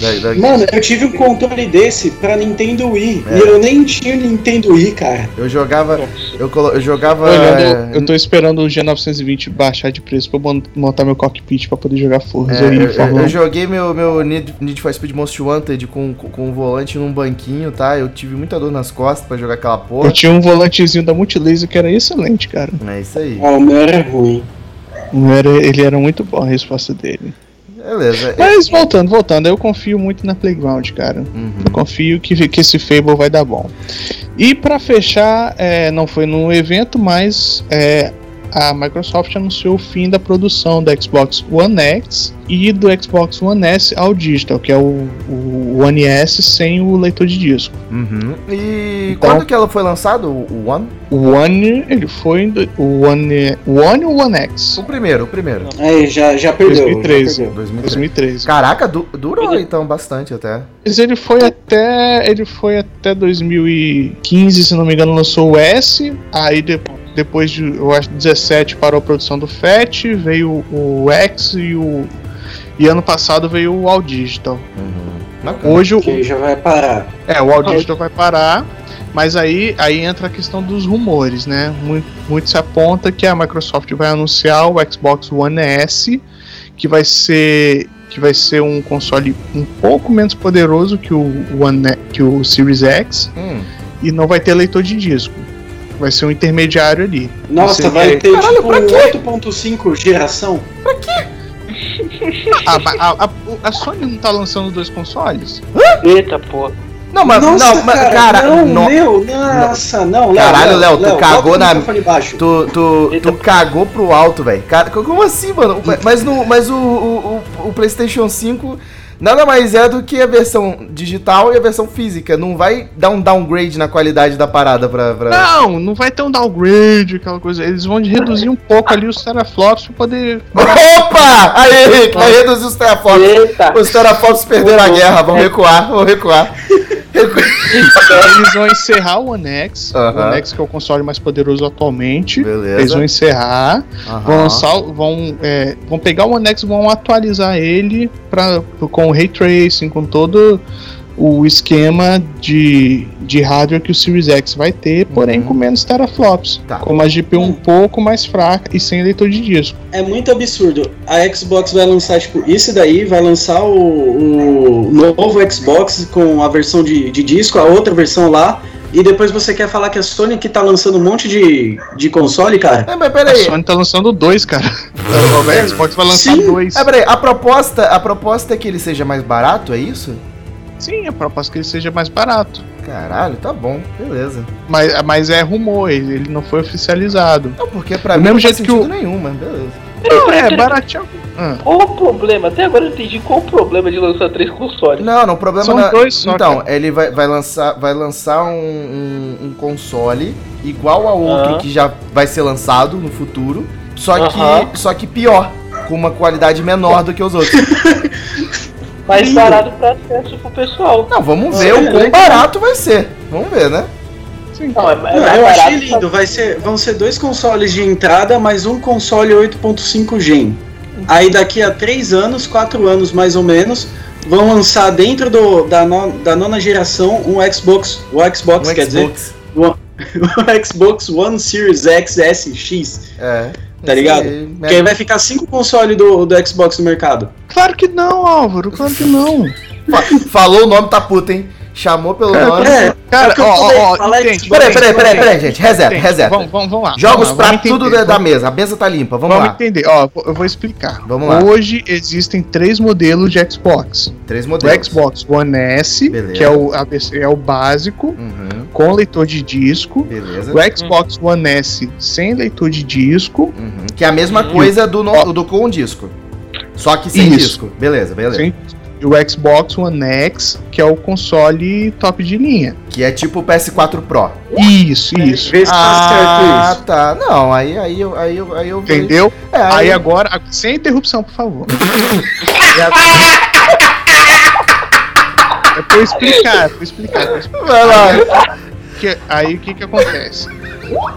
Da, da- Mano, eu tive um controle desse pra Nintendo Wii. É. E eu nem tinha o Nintendo Wii, cara. eu jogava. Eu, colo- eu jogava. Olhando, eu tô esperando o G920 baixar de preço pra eu mon- montar meu cockpit pra poder jogar Forza É, e eu, eu 1. joguei meu, meu Need, Need for Speed Most Wanted com, com, o volante num banquinho, tá? Eu tive muita dor nas costas pra jogar aquela porra. Eu tinha um volantezinho da Multilaser que era excelente, cara. É isso aí. Ó, o meu era ruim. Era, ele era muito bom a resposta dele. Beleza. Mas voltando, voltando, eu confio muito na Playground, cara. Uhum. Eu confio que, que esse Fable vai dar bom. E pra fechar, é, não foi no evento, mas é, a Microsoft anunciou o fim da produção do Xbox One X e do Xbox One S ao digital, que é o, o One S sem o leitor de disco. Uhum. E Então- quando que ela foi lançado, o One? O One, ele foi em do- o One, o One ou o One X? O primeiro, o primeiro. Aí, já, já perdeu. 2013. Já perdeu. 2003. 2013. Caraca, du- durou então bastante até. Mas ele foi até. Ele foi até 2015, se não me engano, lançou o S. Aí de- depois de, eu acho, 17 parou a produção do FAT, veio o X e o. E ano passado veio o All Digital. Uhum. Bacana. Hoje o. Que já vai parar. É, o All Digital vai parar. Mas aí, aí entra a questão dos rumores, né? Muito, muito se aponta que a Microsoft vai anunciar o Xbox One S, que vai ser que vai ser um console um pouco menos poderoso que o One, que o Series X Hum. e não vai ter leitor de disco. Vai ser um intermediário ali. Nossa, Você vai vê- ter Caralho, tipo pra um quê? 8.5 geração? A, a, a, a Sony não tá lançando dois consoles? Eita, pô. Não, mas Nossa, não, mas, cara, cara, não, no- nossa, não, Léo, Caralho, Léo, tu cagou na-. Tu, tu, Eita. tu cagou pro alto, velho. Cara, Como assim, mano? Mas, no, mas o, o, o- o PlayStation 5 nada mais é do que a versão digital e a versão física. Não vai dar um downgrade na qualidade da parada pra. pra... Não, não vai ter um downgrade, aquela coisa. Eles vão reduzir um pouco ali os teraflops pra poder. Opa! Aí, Henrique, vai reduzir os teraflops. Eita. Os teraflops perderam a guerra, vão recuar, vão recuar. Recu- Eles vão encerrar o One X, Aham. o One X que é o console mais poderoso atualmente. Eles Beleza. vão encerrar, Aham. vão lançar, vão, é, vão pegar o One X, vão atualizar ele pra, com o ray tracing, com todo o esquema de, de hardware que o Series X vai ter, porém Uhum. com menos teraflops, Tá. com uma GPU um pouco mais fraca e sem leitor de disco. É muito absurdo. A Xbox vai lançar, tipo, isso daí, vai lançar o, o novo Xbox com a versão de, de disco, a outra versão lá, e depois você quer falar que a Sony que tá lançando um monte de, de console, cara? É, mas A peraí. Sony tá lançando dois, cara. O Xbox vai lançar Sim. dois. É, peraí, a proposta, a proposta é que ele seja mais barato, é isso? Sim, a proposta é que ele seja mais barato. Caralho, tá bom, beleza. Mas, mas é rumor, ele, ele não foi oficializado. Não, porque pra Do mim mesmo não faz jeito que sentido o- nenhum, mas beleza. Não, é baratinho. Ah, Qual o problema? Até agora eu não entendi qual o problema de lançar três consoles. Não, não, o problema São não é- dois só, Então, cara. ele vai, vai lançar, vai lançar um, um- um console igual a outro Aham. que já vai ser lançado no futuro, só Aham. que, só que pior. com uma qualidade menor do que os outros. Mais Lindo. barato pra acesso pro pessoal. Não, vamos ver é, o quão barato vai ser. Vamos ver, né? Não, é, é Não, eu barato achei lindo. Vai ser, vão ser dois consoles de entrada, mais um console 8.5 Gen. Aí daqui a três anos, quatro anos mais ou menos, vão lançar dentro do, da, no- da nona geração um Xbox, o Xbox, Um quer dizer, Xbox. o Xbox One Series X, S, X, É. tá Esse ligado? aí, Que aí vai ficar cinco consoles do, do Xbox no mercado. Claro que não, Álvaro, claro que não. Fa- Falou o nome, tá puta, hein? Chamou pelo nome. É, Cara, é que eu ó, ó, entende, Peraí, peraí, peraí, peraí, gente. Reseta, entende. reseta. Vamos, vamos, vamos lá. Jogos vamos lá, pra vamos tudo entender, da, vamos- mesa. A mesa tá limpa. Vamos, Vamos lá. entender, ó, eu vou explicar. Vamos lá. Hoje existem três modelos de Xbox. Três O modelos. Xbox One S, Beleza. que é o, é o básico, Uhum, com leitor de disco. beleza. O Xbox One S sem leitor de disco. Uhum. Que é a mesma coisa do, no- do com disco. Só que sem Isso. disco. Beleza, beleza. sem- e o Xbox One X, que é o console top de linha. Que é tipo o PS4 Pro. Isso, isso. Vê se tá Ah, certo isso. tá. Não, aí, aí, eu- aí, eu- aí eu Entendeu? É, Aí aí, agora, a- sem interrupção, por favor. é pra eu explicar, é pra eu explicar. é pra eu explicar. Vai lá. Que- aí o que que acontece?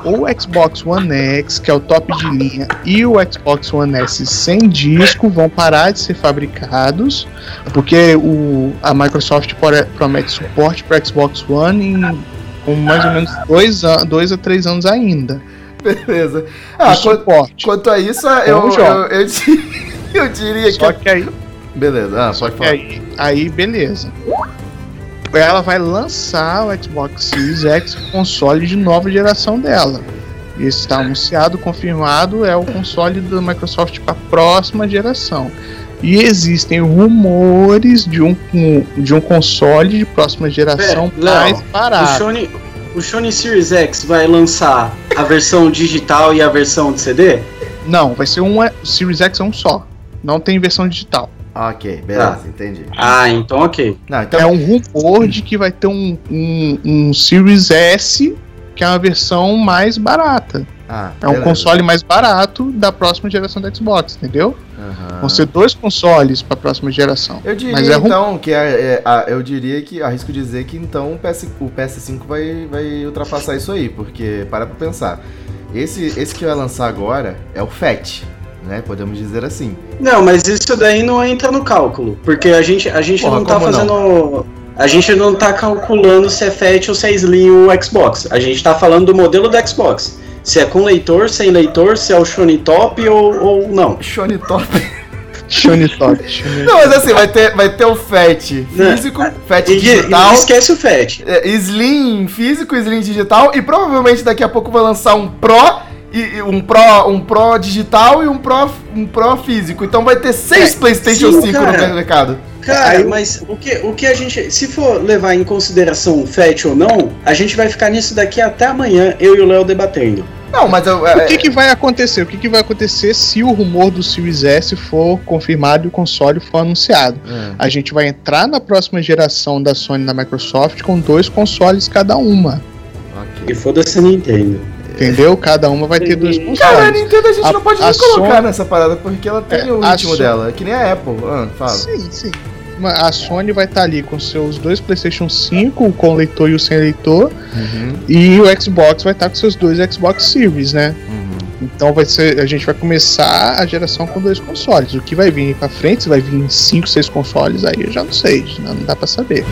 O Xbox One X, que é o top de linha, e o Xbox One S sem disco vão parar de ser fabricados, porque o, a Microsoft promete suporte para Xbox One em, com mais ou menos dois, an- dois a três anos ainda. Beleza. Ah, quanto, quanto a isso, eu, eu, eu, di- eu diria Só que. que aí Beleza, ah, pode E falar. aí, aí, beleza. Ela vai lançar o Xbox Series X console de nova geração dela. Isso está anunciado, confirmado, é o console da Microsoft para a próxima geração. E existem rumores de um, de um console de próxima geração Pera, mais O barato. Sony, o Sony Series X vai lançar a versão digital e a versão de CD? Não, vai ser um o Series X é um só. Não tem versão digital. Ok, beleza, entendi. Ah, então ok. Não, então. É um rumor de que vai ter um, um, um Series S, que é uma versão mais barata. Ah, É um beleza. console mais barato da próxima geração da Xbox, entendeu? Aham. Vão ser dois consoles para a próxima geração. Eu diria Mas é rum- então que é, é, a- eu diria que arrisco dizer que então o, PS, o PS5 vai, vai ultrapassar isso aí, porque para pra pensar. Esse, esse que vai lançar agora é o FAT, né? Podemos dizer assim. Não, mas isso daí não entra no cálculo. Porque a gente, a gente Porra, não tá como não? fazendo. A gente não tá calculando se é Fat ou se é Slim o Xbox. A gente tá falando do modelo do Xbox. Se é com leitor, sem leitor, se é o Sony Top ou, ou não. Shone Top. Shone Top. Shone- Não, mas assim, vai ter, vai ter o FAT físico, FAT E, e digital, esquece o Fat. é, Slim físico, Slim digital, e provavelmente daqui a pouco vai lançar um Pro. E, e um Pro, um Pro digital e um Pro, um Pro físico. Então vai ter seis É, PlayStation sim, 5 cara. no mercado. Cara, mas o que, o que a gente. Se for levar em consideração o Fat ou não, a gente vai ficar nisso daqui até amanhã, eu e o Léo debatendo. Não, mas eu. O é, que, que vai acontecer? O que, que vai acontecer se o rumor do Series S for confirmado e o console for anunciado? é. A gente vai entrar na próxima geração da Sony e da Microsoft com dois consoles cada uma. E Ok. foda-se a Nintendo. Entendeu? Cada uma vai ter dois Cara, a. Nintendo a gente A- não pode nem colocar Sony- nessa parada, porque ela tem É, o ritmo Sony- dela. É que nem a Apple. Ah, fala. Sim, sim. A Sony vai estar ali com seus dois PlayStation 5, o com leitor e o sem leitor, Uhum, e o Xbox vai estar com seus dois Xbox Series, né? uhum. Então vai ser, a gente vai começar a geração com dois consoles. O que vai vir pra frente, se vai vir 5, 6 consoles, aí eu já não sei, não, não dá pra saber.